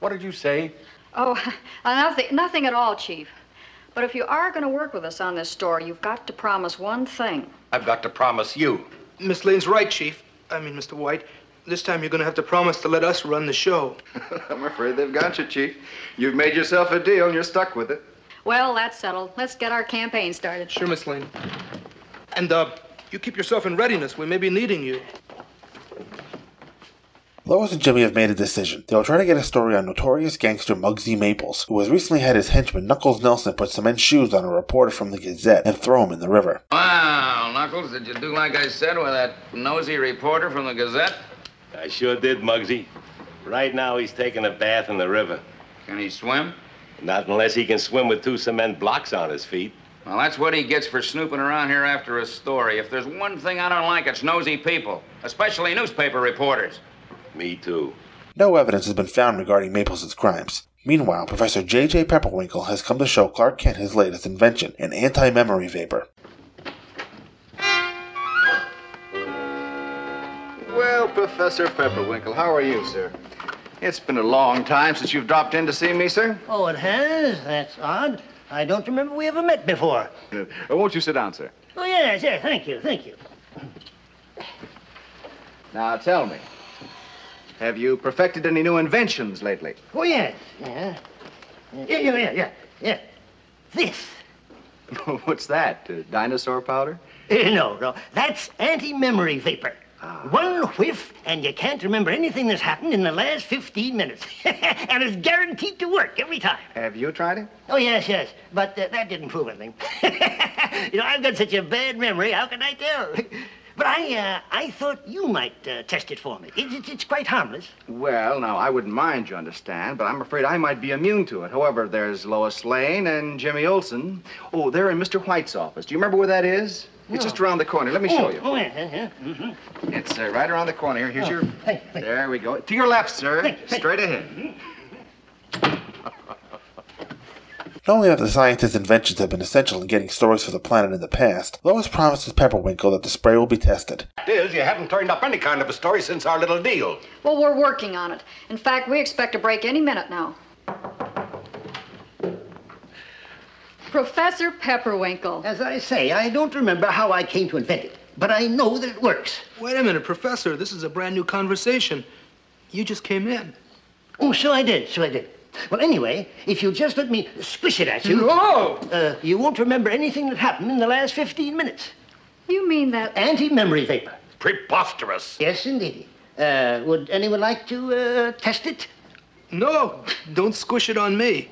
What did you say? Oh, (laughs) nothing, nothing at all, Chief. But if you are going to work with us on this story, you've got to promise one thing. I've got to promise you. Miss Lane's right, Chief. I mean, Mr. White. This time you're going to have to promise to let us run the show. (laughs) I'm afraid they've got you, Chief. You've made yourself a deal and you're stuck with it. Well, that's settled. Let's get our campaign started. Sure, Miss Lane. And, uh, you keep yourself in readiness. We may be needing you. Lois and Jimmy have made a decision. They will try to get a story on notorious gangster Muggsy Maples, who has recently had his henchman Knuckles Nelson put cement shoes on a reporter from the Gazette and throw him in the river. Wow, Knuckles, did you do like I said with that nosy reporter from the Gazette? I sure did, Muggsy. Right now, he's taking a bath in the river. Can he swim? Not unless he can swim with two cement blocks on his feet. Well, that's what he gets for snooping around here after a story. If there's one thing I don't like, it's nosy people, especially newspaper reporters. Me too. No evidence has been found regarding Maples' crimes. Meanwhile, Professor J.J. Pepperwinkle has come to show Clark Kent his latest invention, an anti-memory vapor. Well, Professor Pepperwinkle, how are you, sir? It's been a long time since you've dropped in to see me, sir. Oh, it has? That's odd. I don't remember we ever met before. Uh, won't you sit down, sir? Oh, yes, yes. Thank you, thank you. Now, tell me, have you perfected any new inventions lately? Oh, yes. Yeah. Yeah, yeah, yeah, yeah. yeah. This. (laughs) What's that? Uh, dinosaur powder? Uh, no, no. That's anti-memory vapor. One whiff, and you can't remember anything that's happened in the last 15 minutes. (laughs) and it's guaranteed to work every time. Have you tried it? Oh, yes, yes. But uh, that didn't prove anything. (laughs) you know, I've got such a bad memory, how can I tell? But I, uh, I thought you might uh, test it for me. It, it, it's quite harmless. Well, now, I wouldn't mind, you understand, but I'm afraid I might be immune to it. However, there's Lois Lane and Jimmy Olsen. Oh, they're in Mr. White's office. Do you remember where that is? It's just around the corner. Let me show oh, you. Oh, yeah, yeah. Mm-hmm. It's uh, right around the corner here. Here's Oh, your... thank you. There we go. To your left, sir. You, Straight ahead. Not only have the scientist's inventions have been essential in getting stories for the planet in the past, Lois promises Pepperwinkle that the spray will be tested. Fact is, you haven't turned up any kind of a story since our little deal. Well, we're working on it. In fact, we expect a break any minute now. Professor Pepperwinkle. As I say, I don't remember how I came to invent it, but I know that it works. Wait a minute, Professor. This is a brand new conversation. You just came in. Oh, so I did, so I did. Well, anyway, if you'll just let me squish it at you. No! Uh, you won't remember anything that happened in the last 15 minutes. You mean that. Anti memory vapor. Preposterous. Yes, indeed. Uh, would anyone like to uh, test it? No, don't squish it on me.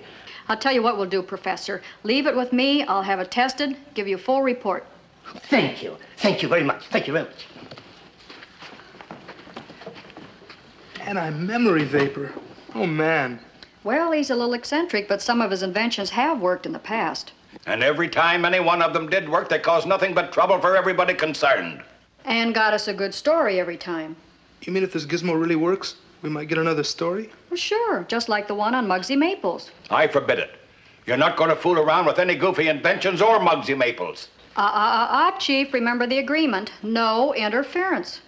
I'll tell you what we'll do, Professor. Leave it with me. I'll have it tested, give you a full report. Thank you. Thank you very much. Thank you very much. Anti-memory vapor. Oh, man. Well, he's a little eccentric, but some of his inventions have worked in the past. And every time any one of them did work, they caused nothing but trouble for everybody concerned. And got us a good story every time. You mean if this gizmo really works, we might get another story? Well, sure, just like the one on Muggsy Maples. I forbid it. You're not going to fool around with any goofy inventions or Muggsy Maples. Uh, uh, uh, uh, Chief, remember the agreement. No interference.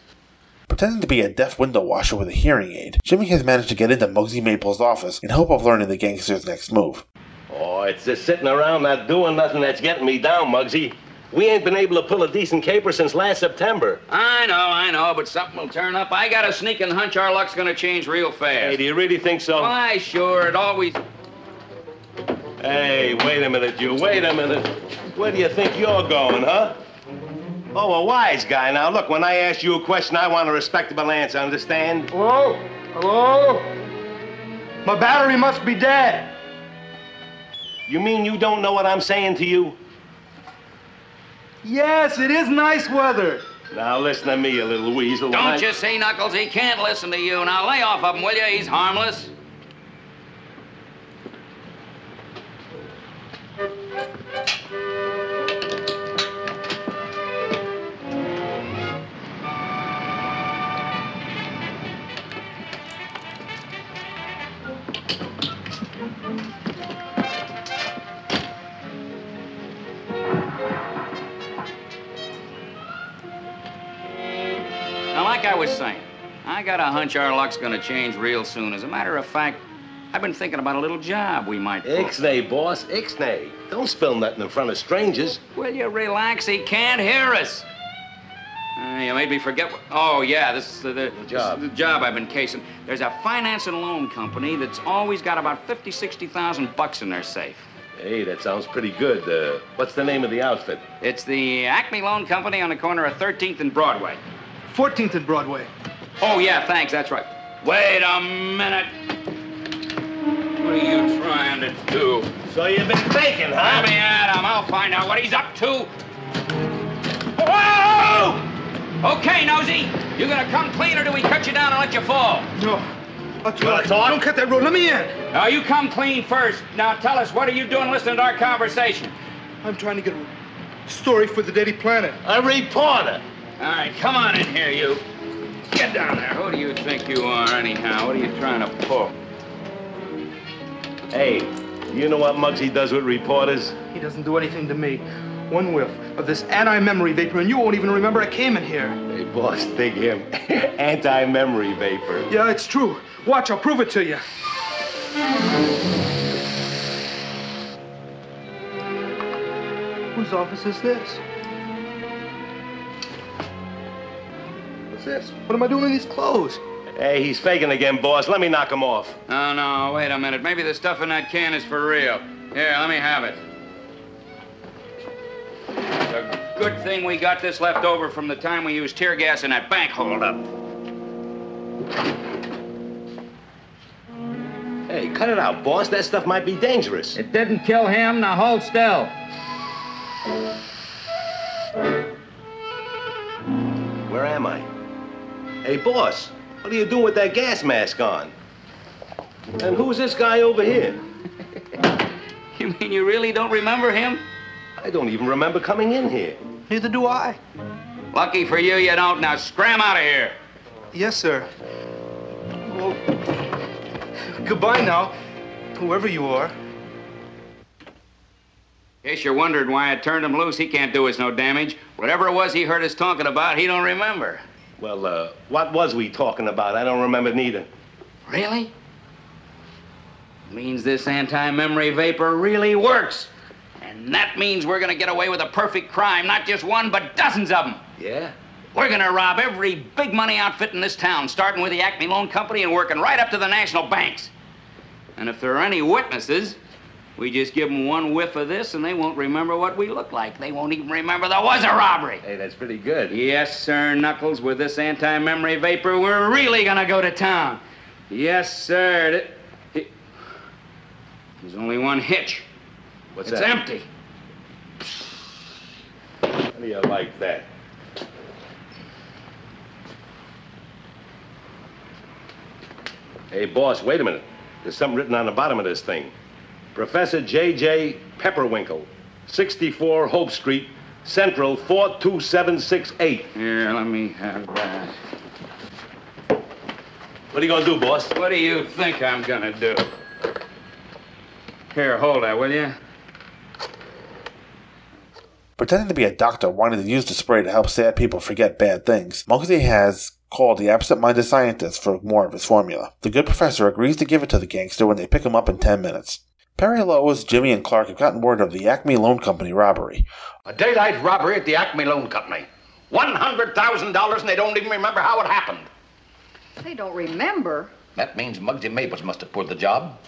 Pretending to be a deaf window washer with a hearing aid, Jimmy has managed to get into Muggsy Maples' office in hope of learning the gangster's next move. Oh, it's just sitting around not doing nothing that's getting me down, Muggsy. We ain't been able to pull a decent caper since last September. I know, I know, but something will turn up. I got a sneaking hunch our luck's gonna change real fast. Hey, do you really think so? Why, sure, it always. Hey, wait a minute, you. Wait a minute. Where do you think you're going, huh? Oh, a wise guy. Now, look, when I ask you a question, I want a respectable answer, understand? Hello? Hello? My battery must be dead. You mean you don't know what I'm saying to you? Yes, it is nice weather. Now, listen to me, you little weasel. Don't you see, Knuckles? He can't listen to you. Now lay off of him, will you? He's harmless. Like I was saying, I got a hunch our luck's gonna change real soon. As a matter of fact, I've been thinking about a little job we might pull. Ixnay, boss, ixnay. Don't spill nothing in front of strangers. Will you relax? He can't hear us. Uh, you made me forget. What, oh, yeah, this is the, the, job. This is the job I've been casing. There's a finance and loan company that's always got about 50, 60,000 bucks in their safe. Hey, that sounds pretty good. Uh, what's the name of the outfit? It's the Acme Loan Company on the corner of 13th and Broadway. 14th and Broadway. Oh, yeah, thanks, that's right. Wait a minute. What are you trying to do? So you've been faking, huh? Let me at him. I'll find out what he's up to. Whoa! Okay, Nosy. You gonna come clean or do we cut you down and let you fall? No. I'll try. Don't cut that road. Let me in. Now, you come clean first. Now, tell us, what are you doing listening to our conversation? I'm trying to get a story for the Daily Planet. A reporter. All right, come on in here, you. Get down there. Who do you think you are, anyhow? What are you trying to pull? Hey, you know what Muggsy does with reporters? He doesn't do anything to me. One whiff of this anti-memory vapor, and you won't even remember I came in here. Hey, boss, dig him. (laughs) Anti-memory vapor. Yeah, it's true. Watch, I'll prove it to you. Whose office is this? What's this? What am I doing in these clothes? Hey, he's faking again, boss. Let me knock him off. Oh, no, wait a minute. Maybe the stuff in that can is for real. Here, let me have it. It's a good thing we got this left over from the time we used tear gas in that bank holdup. Hey, cut it out, boss. That stuff might be dangerous. It didn't kill him. Now hold still. Where am I? Hey, boss, what are you doing with that gas mask on? And who's this guy over here? (laughs) You mean you really don't remember him? I don't even remember coming in here. Neither do I. Lucky for you, you don't. Now scram out of here. Yes, sir. Well, goodbye now, whoever you are. In case you're wondering why I turned him loose. He can't do us no damage. Whatever it was he heard us talking about, he don't remember. Well, uh, what was we talking about? I don't remember neither. Really? Means this anti-memory vapor really works. And that means we're gonna get away with a perfect crime, not just one, but dozens of them. Yeah? We're gonna rob every big money outfit in this town, starting with the Acme Loan Company and working right up to the national banks. And if there are any witnesses, we just give them one whiff of this and they won't remember what we look like. They won't even remember there was a robbery. Hey, that's pretty good. Yes, sir, Knuckles. With this anti-memory vapor, we're really gonna go to town. Yes, sir. There's only one hitch. What's it's that? It's empty. How do you like that? Hey, boss, wait a minute. There's something written on the bottom of this thing. Professor J.J. Pepperwinkle, 64 Hope Street, Central 42768. Here, let me have that. What are you gonna do, boss? What do you think I'm gonna do? Here, hold that, will you? Pretending to be a doctor wanting to use the spray to help sad people forget bad things, Muggsy has called the absent-minded scientist for more of his formula. The good professor agrees to give it to the gangster when they pick him up in 10 minutes. Perry Lois, Jimmy, and Clark have gotten word of the Acme Loan Company robbery. A daylight robbery at the Acme Loan Company. $100,000 and they don't even remember how it happened. They don't remember. That means Muggsy Maples must have pulled the job.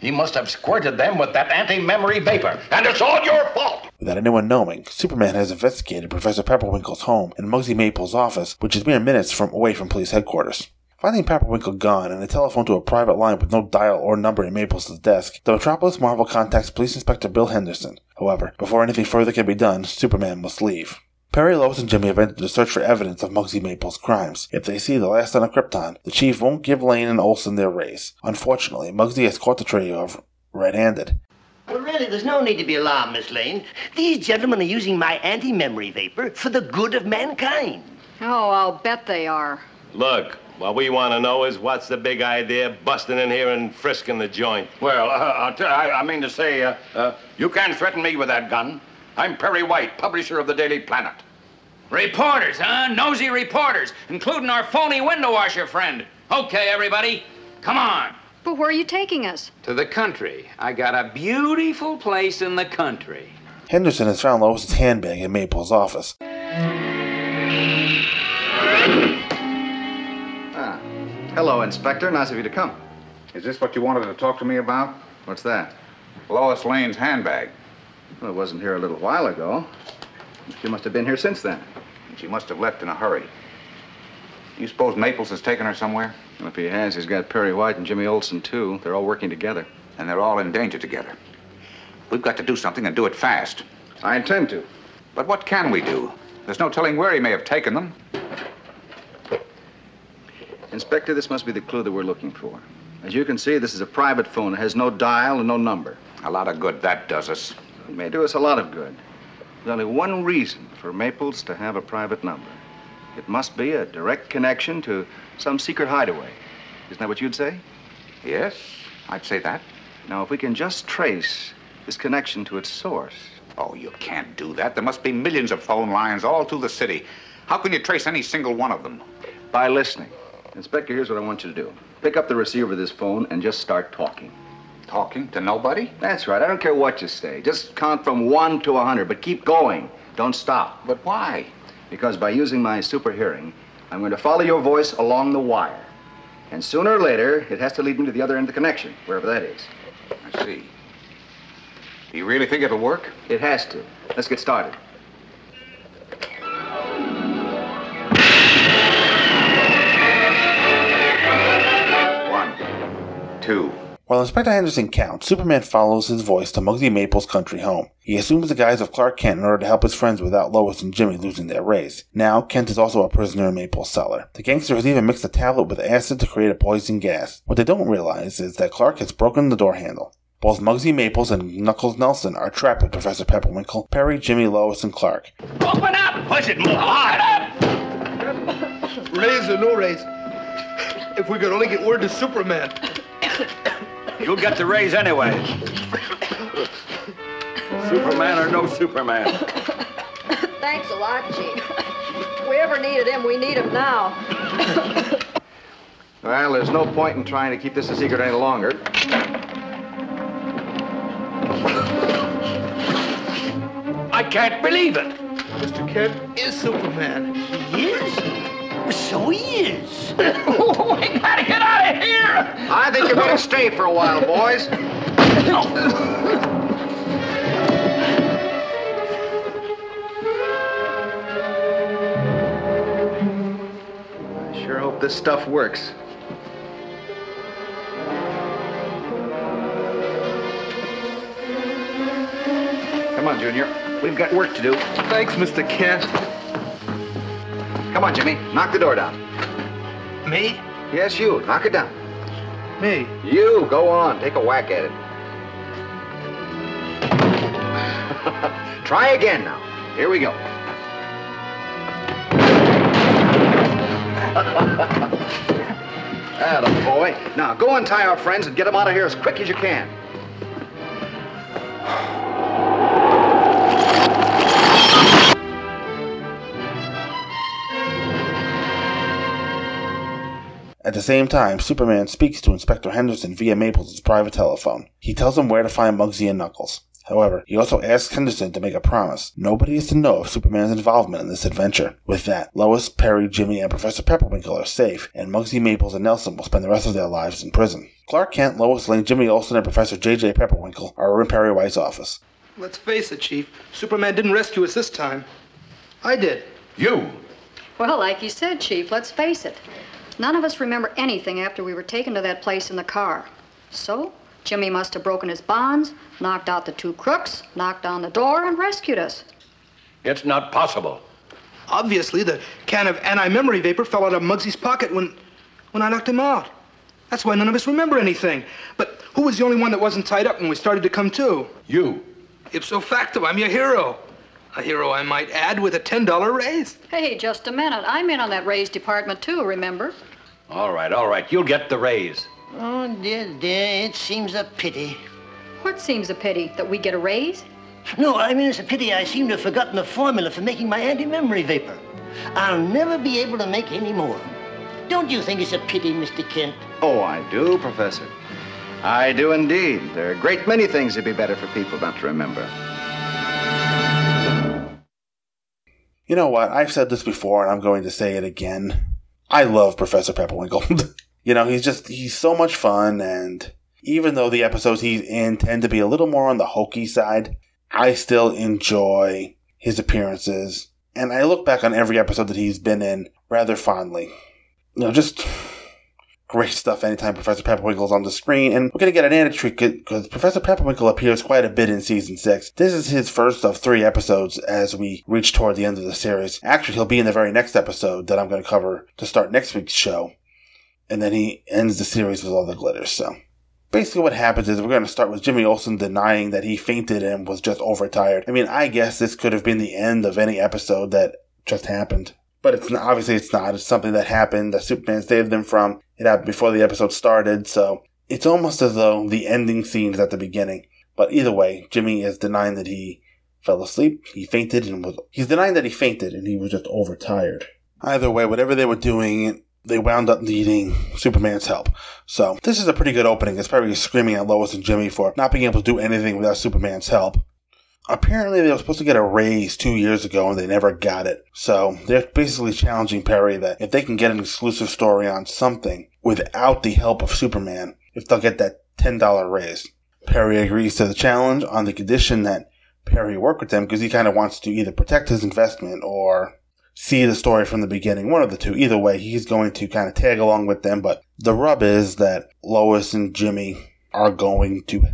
He must have squirted them with that anti-memory vapor. And it's all your fault. Without anyone knowing, Superman has investigated Professor Pepperwinkle's home and Muggsy Maple's office, which is mere minutes from away from police headquarters. Finding Pepperwinkle gone and a telephone to a private line with no dial or number in Maples' desk, the Metropolis Marvel contacts Police Inspector Bill Henderson. However, before anything further can be done, Superman must leave. Perry Lois and Jimmy have entered to search for evidence of Muggsy Maple's crimes. If they see the last son of Krypton, the chief won't give Lane and Olsen their raise. Unfortunately, Muggsy has caught the trio of red-handed. Well, really, there's no need to be alarmed, Miss Lane. These gentlemen are using my anti-memory vapor for the good of mankind. Oh, I'll bet they are. Look, what we want to know is what's the big idea busting in here and frisking the joint? Well, uh, I'll tell- I, I mean to say, uh, uh, you can't threaten me with that gun. I'm Perry White, publisher of the Daily Planet. Reporters, huh? Nosy reporters, including our phony window washer friend. Okay, everybody, come on. But where are you taking us? To the country. I got a beautiful place in the country. Henderson has found Lois's handbag in Maple's office. Hello, Inspector. Nice of you to come. Is this what you wanted to talk to me about? What's that? Lois Lane's handbag. Well, it wasn't here a little while ago. She must have been here since then. She must have left in a hurry. You suppose Maples has taken her somewhere? Well, if he has, he's got Perry White and Jimmy Olsen, too. They're all working together. And they're all in danger together. We've got to do something and do it fast. I intend to. But what can we do? There's no telling where he may have taken them. Inspector, this must be the clue that we're looking for. As you can see, this is a private phone. It has no dial and no number. A lot of good that does us. It may do us a lot of good. There's only one reason for Maples to have a private number. It must be a direct connection to some secret hideaway. Isn't that what you'd say? Yes, I'd say that. Now, if we can just trace this connection to its source. Oh, you can't do that. There must be millions of phone lines all through the city. How can you trace any single one of them? By listening. Inspector, here's what I want you to do. Pick up the receiver of this phone and just start talking. Talking to nobody? That's right. I don't care what you say. Just count from one to a hundred, but keep going. Don't stop. But why? Because by using my super hearing, I'm going to follow your voice along the wire. And sooner or later, it has to lead me to the other end of the connection, wherever that is. I see. Do you really think it'll work? It has to. Let's get started. While Inspector Henderson counts, Superman follows his voice to Muggsy Maple's country home. He assumes the guise of Clark Kent in order to help his friends without Lois and Jimmy losing their race. Now, Kent is also a prisoner in Maple's cellar. The gangster has even mixed a tablet with acid to create a poison gas. What they don't realize is that Clark has broken the door handle. Both Muggsy Maples and Knuckles Nelson are trapped with Professor Pepperwinkle, Perry, Jimmy, Lois, and Clark. Open up! Push it more hard! raise or no raise, if we could only get word to Superman. You'll get the raise anyway. Superman or no Superman. Thanks a lot, Chief. If we ever needed him, we need him now. Well, there's no point in trying to keep this a secret any longer. I can't believe it. Mr. Kent is Superman. He is? So he is. we gotta get out of here! I think you better stay for a while, boys. I sure hope this stuff works. Come on, Junior. We've got work to do. Thanks, Mr. Kent. Come on, Jimmy. Knock the door down. Me? Yes, you. Knock it down. Me? You. Go on. Take a whack at it. (laughs) Try again now. Here we go. (laughs) Atta boy. Now, go untie our friends and get them out of here as quick as you can. At the same time, Superman speaks to Inspector Henderson via Maples' private telephone. He tells him where to find Muggsy and Knuckles. However, he also asks Henderson to make a promise. Nobody is to know of Superman's involvement in this adventure. With that, Lois, Perry, Jimmy, and Professor Pepperwinkle are safe, and Muggsy, Maples, and Nelson will spend the rest of their lives in prison. Clark Kent, Lois Lane, Jimmy Olsen, and Professor J.J. Pepperwinkle are in Perry White's office. Let's face it, Chief. Superman didn't rescue us this time. I did. You? Well, like you said, Chief, let's face it. None of us remember anything after we were taken to that place in the car. So, Jimmy must have broken his bonds, knocked out the two crooks, knocked on the door, and rescued us. It's not possible. Obviously, the can of anti-memory vapor fell out of Muggsy's pocket when, when I knocked him out. That's why none of us remember anything. But who was the only one that wasn't tied up when we started to come to? You. Ipso facto, I'm your hero. A hero, I might add, with a $10 raise. Hey, just a minute. I'm in on that raise department, too, remember? All right, all right. You'll get the raise. Oh, dear, dear, it seems a pity. What seems a pity? That we get a raise? No, I mean, it's a pity I seem to have forgotten the formula for making my anti-memory vapor. I'll never be able to make any more. Don't you think it's a pity, Mr. Kent? Oh, I do, Professor. I do indeed. There are a great many things it'd be better for people not to remember. You know what? I've said this before and I'm going to say it again. I love Professor Pepperwinkle. (laughs) you know, he's just, he's so much fun and even though the episodes he's in tend to be a little more on the hokey side, I still enjoy his appearances. And I look back on every episode that he's been in rather fondly. You know, just great stuff anytime Professor Pepperwinkle's on the screen. And we're going to get an added because Professor Pepperwinkle appears quite a bit in season six. This is his first of three episodes as we reach toward the end of the series. Actually, he'll be in the very next episode that I'm going to cover to start next week's show. And then he ends the series with all the glitters, so. Basically, what happens is we're going to start with Jimmy Olsen denying that he fainted and was just overtired. I mean, I guess this could have been the end of any episode that just happened. But it's not, obviously it's not. It's something that happened that Superman saved them from. It happened before the episode started, so it's almost as though the ending scene is at the beginning. But either way, Jimmy is denying that he fell asleep, he fainted, and was. He's denying that he fainted and he was just overtired. Either way, whatever they were doing, they wound up needing Superman's help. So this is a pretty good opening. It's probably screaming at Lois and Jimmy for not being able to do anything without Superman's help apparently they were supposed to get a raise two years ago and they never got it. So they're basically challenging Perry that if they can get an exclusive story on something without the help of Superman, if they'll get that $10 raise. Perry agrees to the challenge on the condition that Perry work with them because he kind of wants to either protect his investment or see the story from the beginning. One of the two. Either way, he's going to kind of tag along with them. But the rub is that Lois and Jimmy are going to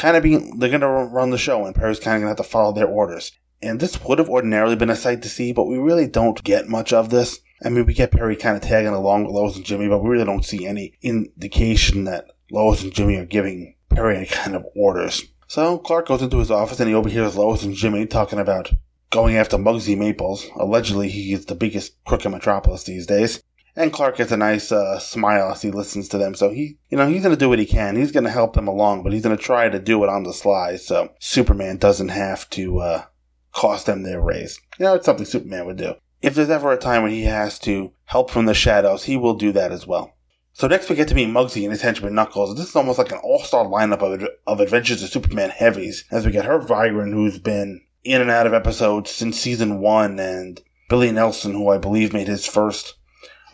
kind of being they're going to run the show, and Perry's kind of going to have to follow their orders. And this would have ordinarily been a sight to see, but we really don't get much of this. I mean, we get Perry kind of tagging along with Lois and Jimmy, but we really don't see any indication that Lois and Jimmy are giving Perry any kind of orders. So Clark goes into his office and he overhears Lois and Jimmy talking about going after Muggsy Maples. Allegedly, he is the biggest crook in Metropolis these days. And Clark gets a nice uh, smile as he listens to them. So he, you know, he's going to do what he can. He's going to help them along, but he's going to try to do it on the sly. So Superman doesn't have to uh, cost them their raise. You know, it's something Superman would do. If there's ever a time when he has to help from the shadows, he will do that as well. So next we get to meet Muggsy and his henchman Knuckles. This is almost like an all-star lineup of, of Adventures of Superman heavies. As we get Herb Vigran, who's been in and out of episodes since season one, and Billy Nelson, who I believe made his first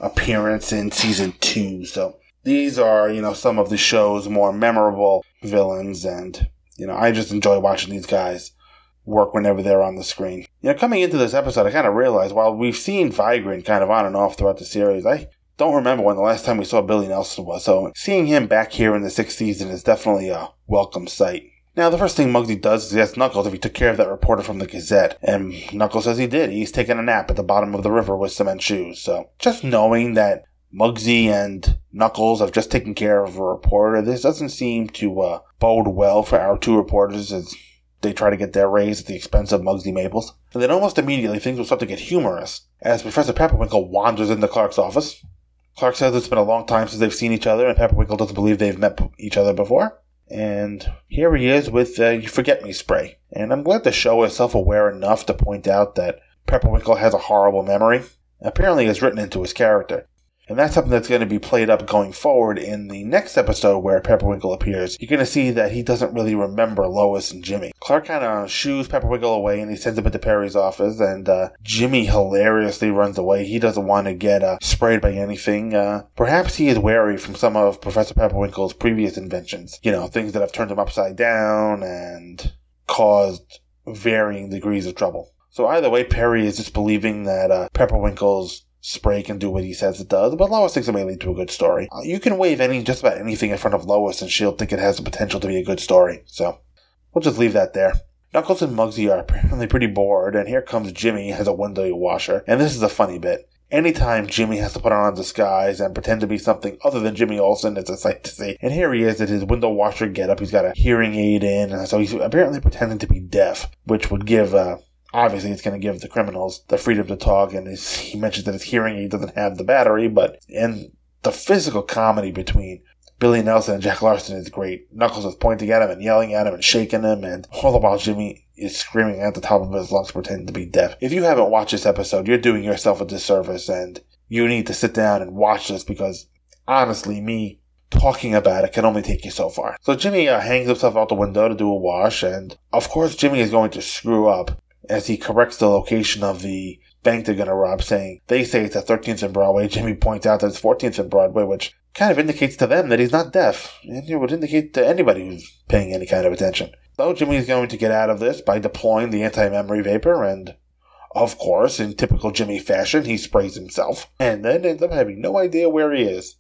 appearance in season two. So these are, you know, some of the show's more memorable villains, and, you know, I just enjoy watching these guys work whenever they're on the screen. You know, coming into this episode, I kind of realized while we've seen Vigran kind of on and off throughout the series, I don't remember when the last time we saw Billy Nelson was, so seeing him back here in the sixth season is definitely a welcome sight. Now, the first thing Muggsy does is he asks Knuckles if he took care of that reporter from the Gazette, and Knuckles says he did. He's taking a nap at the bottom of the river with cement shoes. So, just knowing that Muggsy and Knuckles have just taken care of a reporter, this doesn't seem to uh, bode well for our two reporters as they try to get their raise at the expense of Muggsy Maples. And then almost immediately things will start to get humorous as Professor Pepperwinkle wanders into Clark's office. Clark says it's been a long time since they've seen each other, and Pepperwinkle doesn't believe they've met each other before. And here he is with uh, Forget Me spray. And I'm glad the show is self aware enough to point out that Pepperwinkle has a horrible memory. Apparently, it's written into his character. And that's something that's going to be played up going forward in the next episode where Pepperwinkle appears. You're going to see that he doesn't really remember Lois and Jimmy. Clark kind of shoos Pepperwinkle away and he sends him into Perry's office. And uh, Jimmy hilariously runs away. He doesn't want to get uh, sprayed by anything. Uh, perhaps he is wary from some of Professor Pepperwinkle's previous inventions. You know, things that have turned him upside down and caused varying degrees of trouble. So either way, Perry is just believing that uh, Pepperwinkle's spray can do what he says it does, but Lois thinks it may lead to a good story. Uh, you can wave any just about anything in front of Lois, and she'll think it has the potential to be a good story. So we'll just leave that there. Knuckles and Muggsy are (laughs) apparently pretty bored, and here comes Jimmy as a window washer. And this is a funny bit. Anytime Jimmy has to put on a disguise and pretend to be something other than Jimmy Olsen, it's a sight to see. And here he is at his window washer getup. He's got a hearing aid in, so he's apparently pretending to be deaf, which would give uh, obviously it's going to give the criminals the freedom to talk and (laughs) he mentions that his hearing aid doesn't have the battery but and the physical comedy between Billy Nelson and Jack Larson is great. Knuckles is pointing at him and yelling at him and shaking him, and all the while Jimmy is screaming at the top of his lungs, pretending to be deaf. If you haven't watched this episode, you're doing yourself a disservice, and you need to sit down and watch this because honestly, me talking about it can only take you so far. So Jimmy uh, hangs himself out the window to do a wash, and of course Jimmy is going to screw up as he corrects the location of the bank they're going to rob, saying they say it's at 13th and Broadway. (laughs) Jimmy points out that it's 14th and Broadway, which kind of indicates to them that he's not deaf, and it would indicate to anybody who's paying any kind of attention. So Jimmy is going to get out of this by deploying the anti-memory vapor, and of course, in typical Jimmy fashion, he sprays himself, and then ends up having no idea where he is.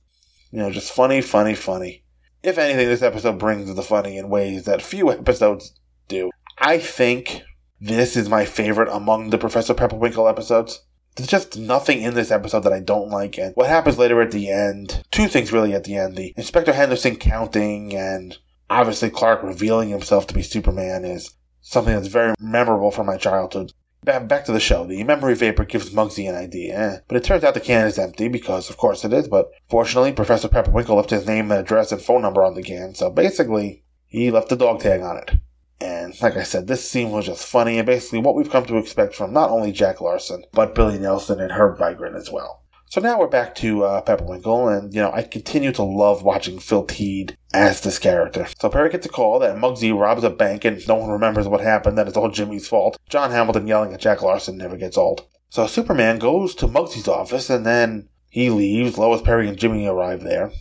You know, just funny, funny, funny. If anything, this episode brings the funny in ways that few (laughs) episodes do. I think this is my favorite among the Professor Pepperwinkle episodes. There's just nothing in this episode that I don't like, and what happens later at the end, two things really at the end. The Inspector Henderson counting and obviously Clark revealing himself to be Superman is something that's very memorable from my childhood. Back to the show. The memory vapor gives Muggsy an idea, but it turns out the can is empty because, of course, it is. But fortunately, Professor Pepperwinkle left his name, and address, and phone number on the can, so basically, he left the dog tag on it. And like I said, this scene was just funny and basically what we've come to expect from not only Jack Larson, but Billy Nelson and Herb Vigran as well. So now we're back to uh, Pepperwinkle, and you know I continue to love watching Phil Tead as this character. So Perry gets a call that Muggsy robs a bank, and no one remembers what happened. That it's all Jimmy's fault. John Hamilton yelling at Jack Larson never gets old. So Superman goes to Muggsy's office, and then he leaves. Lois Perry and Jimmy arrive there.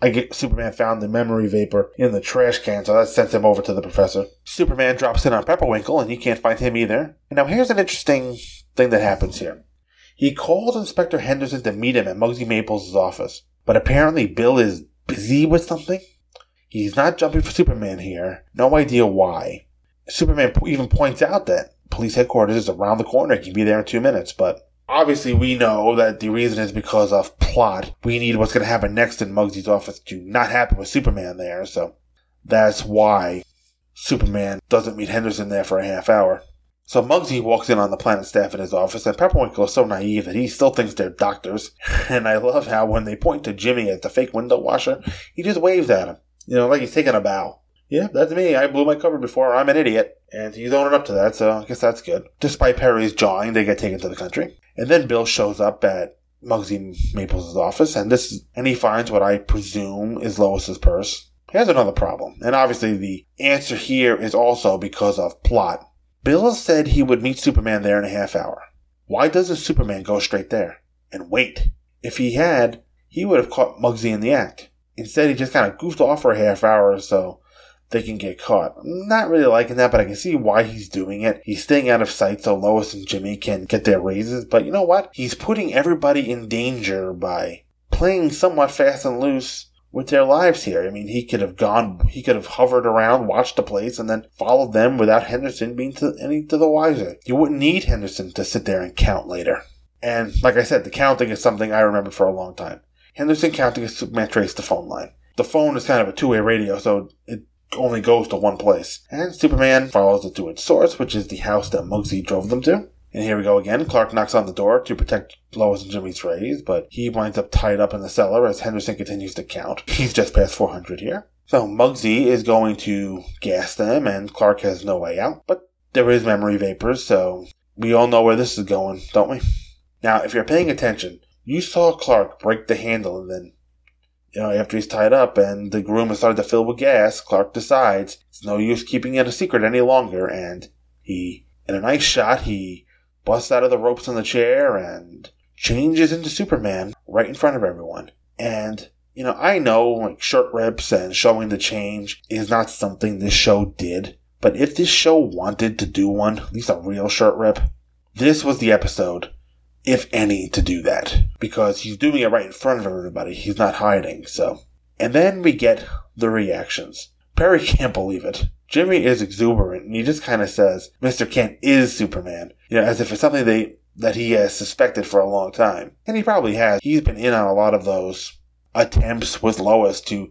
I get Superman found the memory vapor in the trash can, so that sends him over to the professor. Superman drops in on Pepperwinkle, and he can't find him either. Now here's an interesting thing that happens here. He calls Inspector Henderson to meet him at Muggsy Maples' office, but apparently Bill is busy with something. He's not jumping for Superman here. No idea why. Superman even points out that police headquarters is around the corner. He can be there in two minutes, but obviously we know that the reason is because of plot. We need what's going to happen next in Muggsy's office to not happen with Superman there, so that's why Superman doesn't meet Henderson there for a half hour. So Muggsy walks in on the planet staff in his office, and Pepperwinkle is so naive that he still thinks they're doctors. (laughs) And I love how when they point to Jimmy as the fake window washer, he just waves at him. You know, like he's taking a bow. Yeah, that's me. I blew my cover before. I'm an idiot. And he's owning up to that, so I guess that's good. Despite Perry's jawing, they get taken to the country. And then Bill shows up at Muggsy Maples' office, and this and he finds what I presume is Lois's purse. He has another problem, and obviously the answer here is also because of plot. Bill said he would meet Superman there in a half hour. Why doesn't Superman go straight there and wait? If he had, he would have caught Muggsy in the act. Instead, he just kind of goofed off for a half hour or so they can get caught. I'm not really liking that, but I can see why he's doing it. He's staying out of sight so Lois and Jimmy can get their raises, but you know what? He's putting everybody in danger by playing somewhat fast and loose with their lives here. I mean, he could have gone, he could have hovered around, watched the place, and then followed them without Henderson being to, any to the wiser. You wouldn't need Henderson to sit there and count later. And like I said, the counting is something I remember for a long time. Henderson counting is Superman traced the phone line. The phone is kind of a two-way radio, so it only goes to one place. And Superman follows it to its source, which is the house that Muggsy drove them to. And here we go again. Clark knocks on the door to protect Lois and Jimmy's raise, but he winds up tied up in the cellar as Henderson continues to count. He's just past 400 here. So Muggsy is going to gas them, and Clark has no way out. But there is memory vapors, so we all know where this is going, don't we? Now, if you're paying attention, you saw Clark break the handle, and then, you know, after he's tied up and the room has started to fill with gas, Clark decides it's no use keeping it a secret any longer, and he, in a nice shot, he busts out of the ropes on the chair and changes into Superman right in front of everyone. And, you know, I know like shirt rips and showing the change is not something this show did. But if this show wanted to do one, at least a real shirt rip, this was the episode, if any, to do that. Because he's doing it right in front of everybody. He's not hiding, so. And then we get the reactions. Perry (laughs) can't believe it. Jimmy is exuberant, and he just kind of says, Mr. Kent is Superman. You know, as if it's something they, that he has suspected for a long time. And he probably has. He's been in on a lot of those attempts with Lois to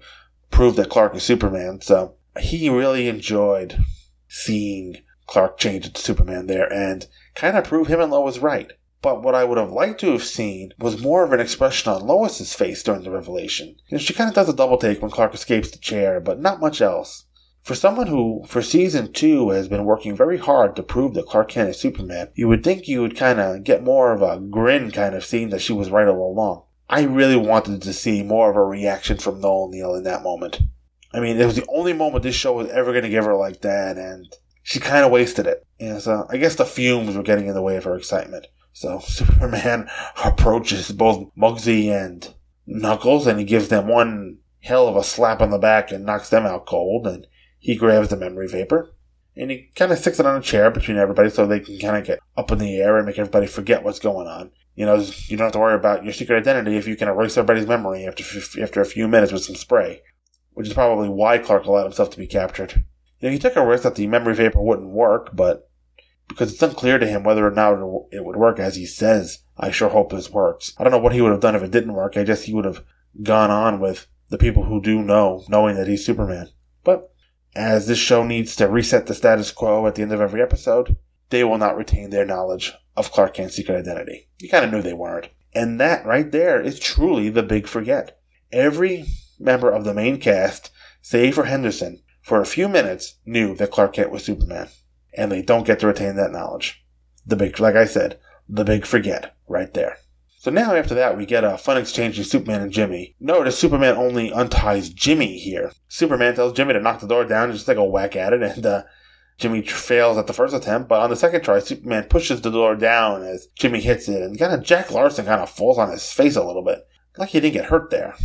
prove that Clark is Superman, so he really enjoyed seeing Clark change into Superman there and kind of prove him and Lois right. But what I would have liked to have seen was more of an expression on Lois's face during the revelation. You know, she kind of does a double take when Clark escapes the chair, but not much else. For someone who, for season two, has been working very hard to prove that Clark Kent is Superman, you would think you would kind of get more of a grin kind of scene that she was right all along. I really wanted to see more of a reaction from Noel Neill in that moment. I mean, it was the only moment this show was ever going to give her like that, and she kind of wasted it. And so I guess the fumes were getting in the way of her excitement. So (laughs) Superman approaches both Muggsy and Knuckles, and he gives them one hell of a slap on the back and knocks them out cold. And he grabs the memory vapor and he kind of sticks it on a chair between everybody so they can kind of get up in the air and make everybody forget what's going on. You know, you don't have to worry about your secret identity if you can erase everybody's memory after after a few minutes with some spray, which is probably why Clark allowed himself to be captured. You know, he took a risk that the memory vapor wouldn't work, but because it's unclear to him whether or not it would work as he says, I sure hope this works. I don't know what he would have done if it didn't work. I guess he would have gone on with the people who do know, knowing that he's Superman. But as this show needs to reset the status quo at the end of every episode, they will not retain their knowledge of Clark Kent's secret identity. You kind of knew they weren't. And that right there is truly the big forget. Every member of the main cast, save for Henderson, for a few minutes knew that Clark Kent was Superman. And they don't get to retain that knowledge. The big, like I said, the big forget right there. So now after that, we get a fun exchange with Superman and Jimmy. Notice Superman only unties Jimmy here. Superman tells Jimmy to knock the door down and just take a whack at it, (laughs) and uh, Jimmy fails at the first attempt, but on the second try, Superman pushes the door down as Jimmy hits it, and kind of Jack Larson kind of falls on his face a little bit. Like he didn't get hurt there.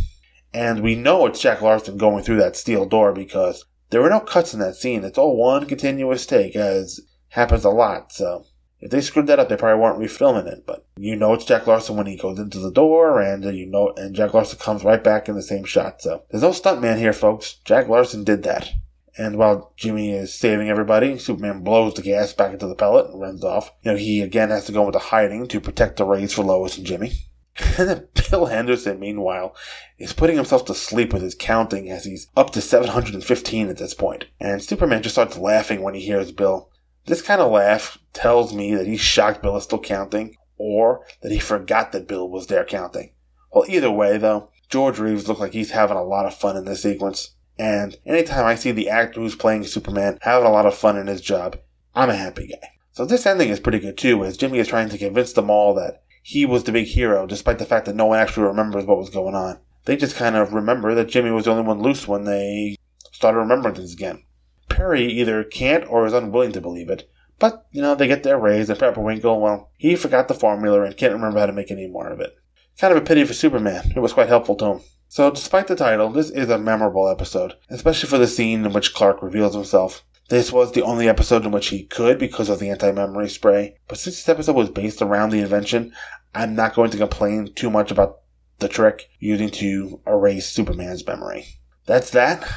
And we know it's Jack Larson going through that steel door because there were no cuts in that scene. It's all one continuous take, as happens a lot, so if they screwed that up, they probably weren't refilming it. But you know it's Jack Larson when he goes into the door, and you know, and Jack Larson comes right back in the same shot. So there's no stuntman here, folks. Jack Larson did that. And while Jimmy is saving everybody, Superman blows the gas back into the pellet and runs off. You know, he again has to go into hiding to protect the raise for Lois and Jimmy. (laughs) Bill Henderson, meanwhile, is putting himself to sleep with his counting as he's up to 715 at this point. And Superman just starts laughing when he hears Bill. This kind of laugh tells me that he's shocked Bill is still counting, or that he forgot that Bill was there counting. Well, either way, though, George Reeves looks like he's having a lot of fun in this sequence. And anytime I see the actor who's playing Superman having a lot of fun in his job, I'm a happy guy. So this ending is pretty good too, as Jimmy is trying to convince them all that he was the big hero, despite the fact that no one actually remembers what was going on. They just kind of remember that Jimmy was the only one loose when they started remembering things again. Perry either can't or is unwilling to believe it. But, you know, they get their raise, and Pepperwinkle, oh, well, he forgot the formula and can't remember how to make any more of it. Kind of a pity for Superman. It was quite helpful to him. So, despite the title, this is a memorable episode, especially for the scene in which Clark reveals himself. This was the only episode in which he could because of the anti memory spray, but since this episode was based around the invention, I'm not going to complain too much about the trick using to erase Superman's memory. That's that.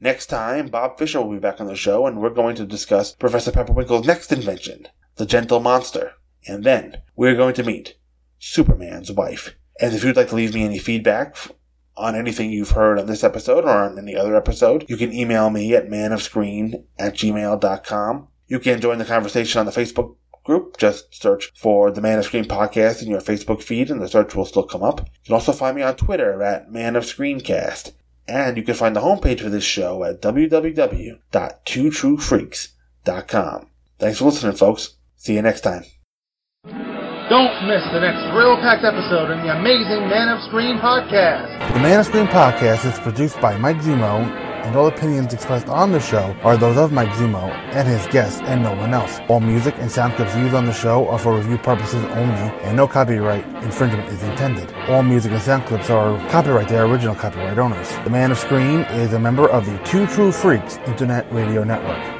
Next time, Bob Fisher will be back on the show, and we're going to discuss Professor Pepperwinkle's next invention, the Gentle Monster. And then we're going to meet Superman's wife. And if you'd like to leave me any feedback on anything you've heard on this episode or on any other episode, you can email me at manofscreen at gmail.com. You can join the conversation on the Facebook group. Just search for the Man of Screen podcast in your Facebook feed and the search will still come up. You can also find me on Twitter at Man of Screencast. And you can find the homepage for this show at www.twotruefreaks.com. Thanks for listening, folks. See you next time. Don't miss the next thrill-packed episode in the amazing Man of Screen podcast. The Man of Screen podcast is produced by Mike Zummo and all opinions expressed on the show are those of Mike Zummo and his guests and no one else. All music and sound clips used on the show are for review purposes only, and no copyright infringement is intended. All music and sound clips are copyright their original copyright owners. The Man of Screen is a member of the Two True Freaks Internet Radio Network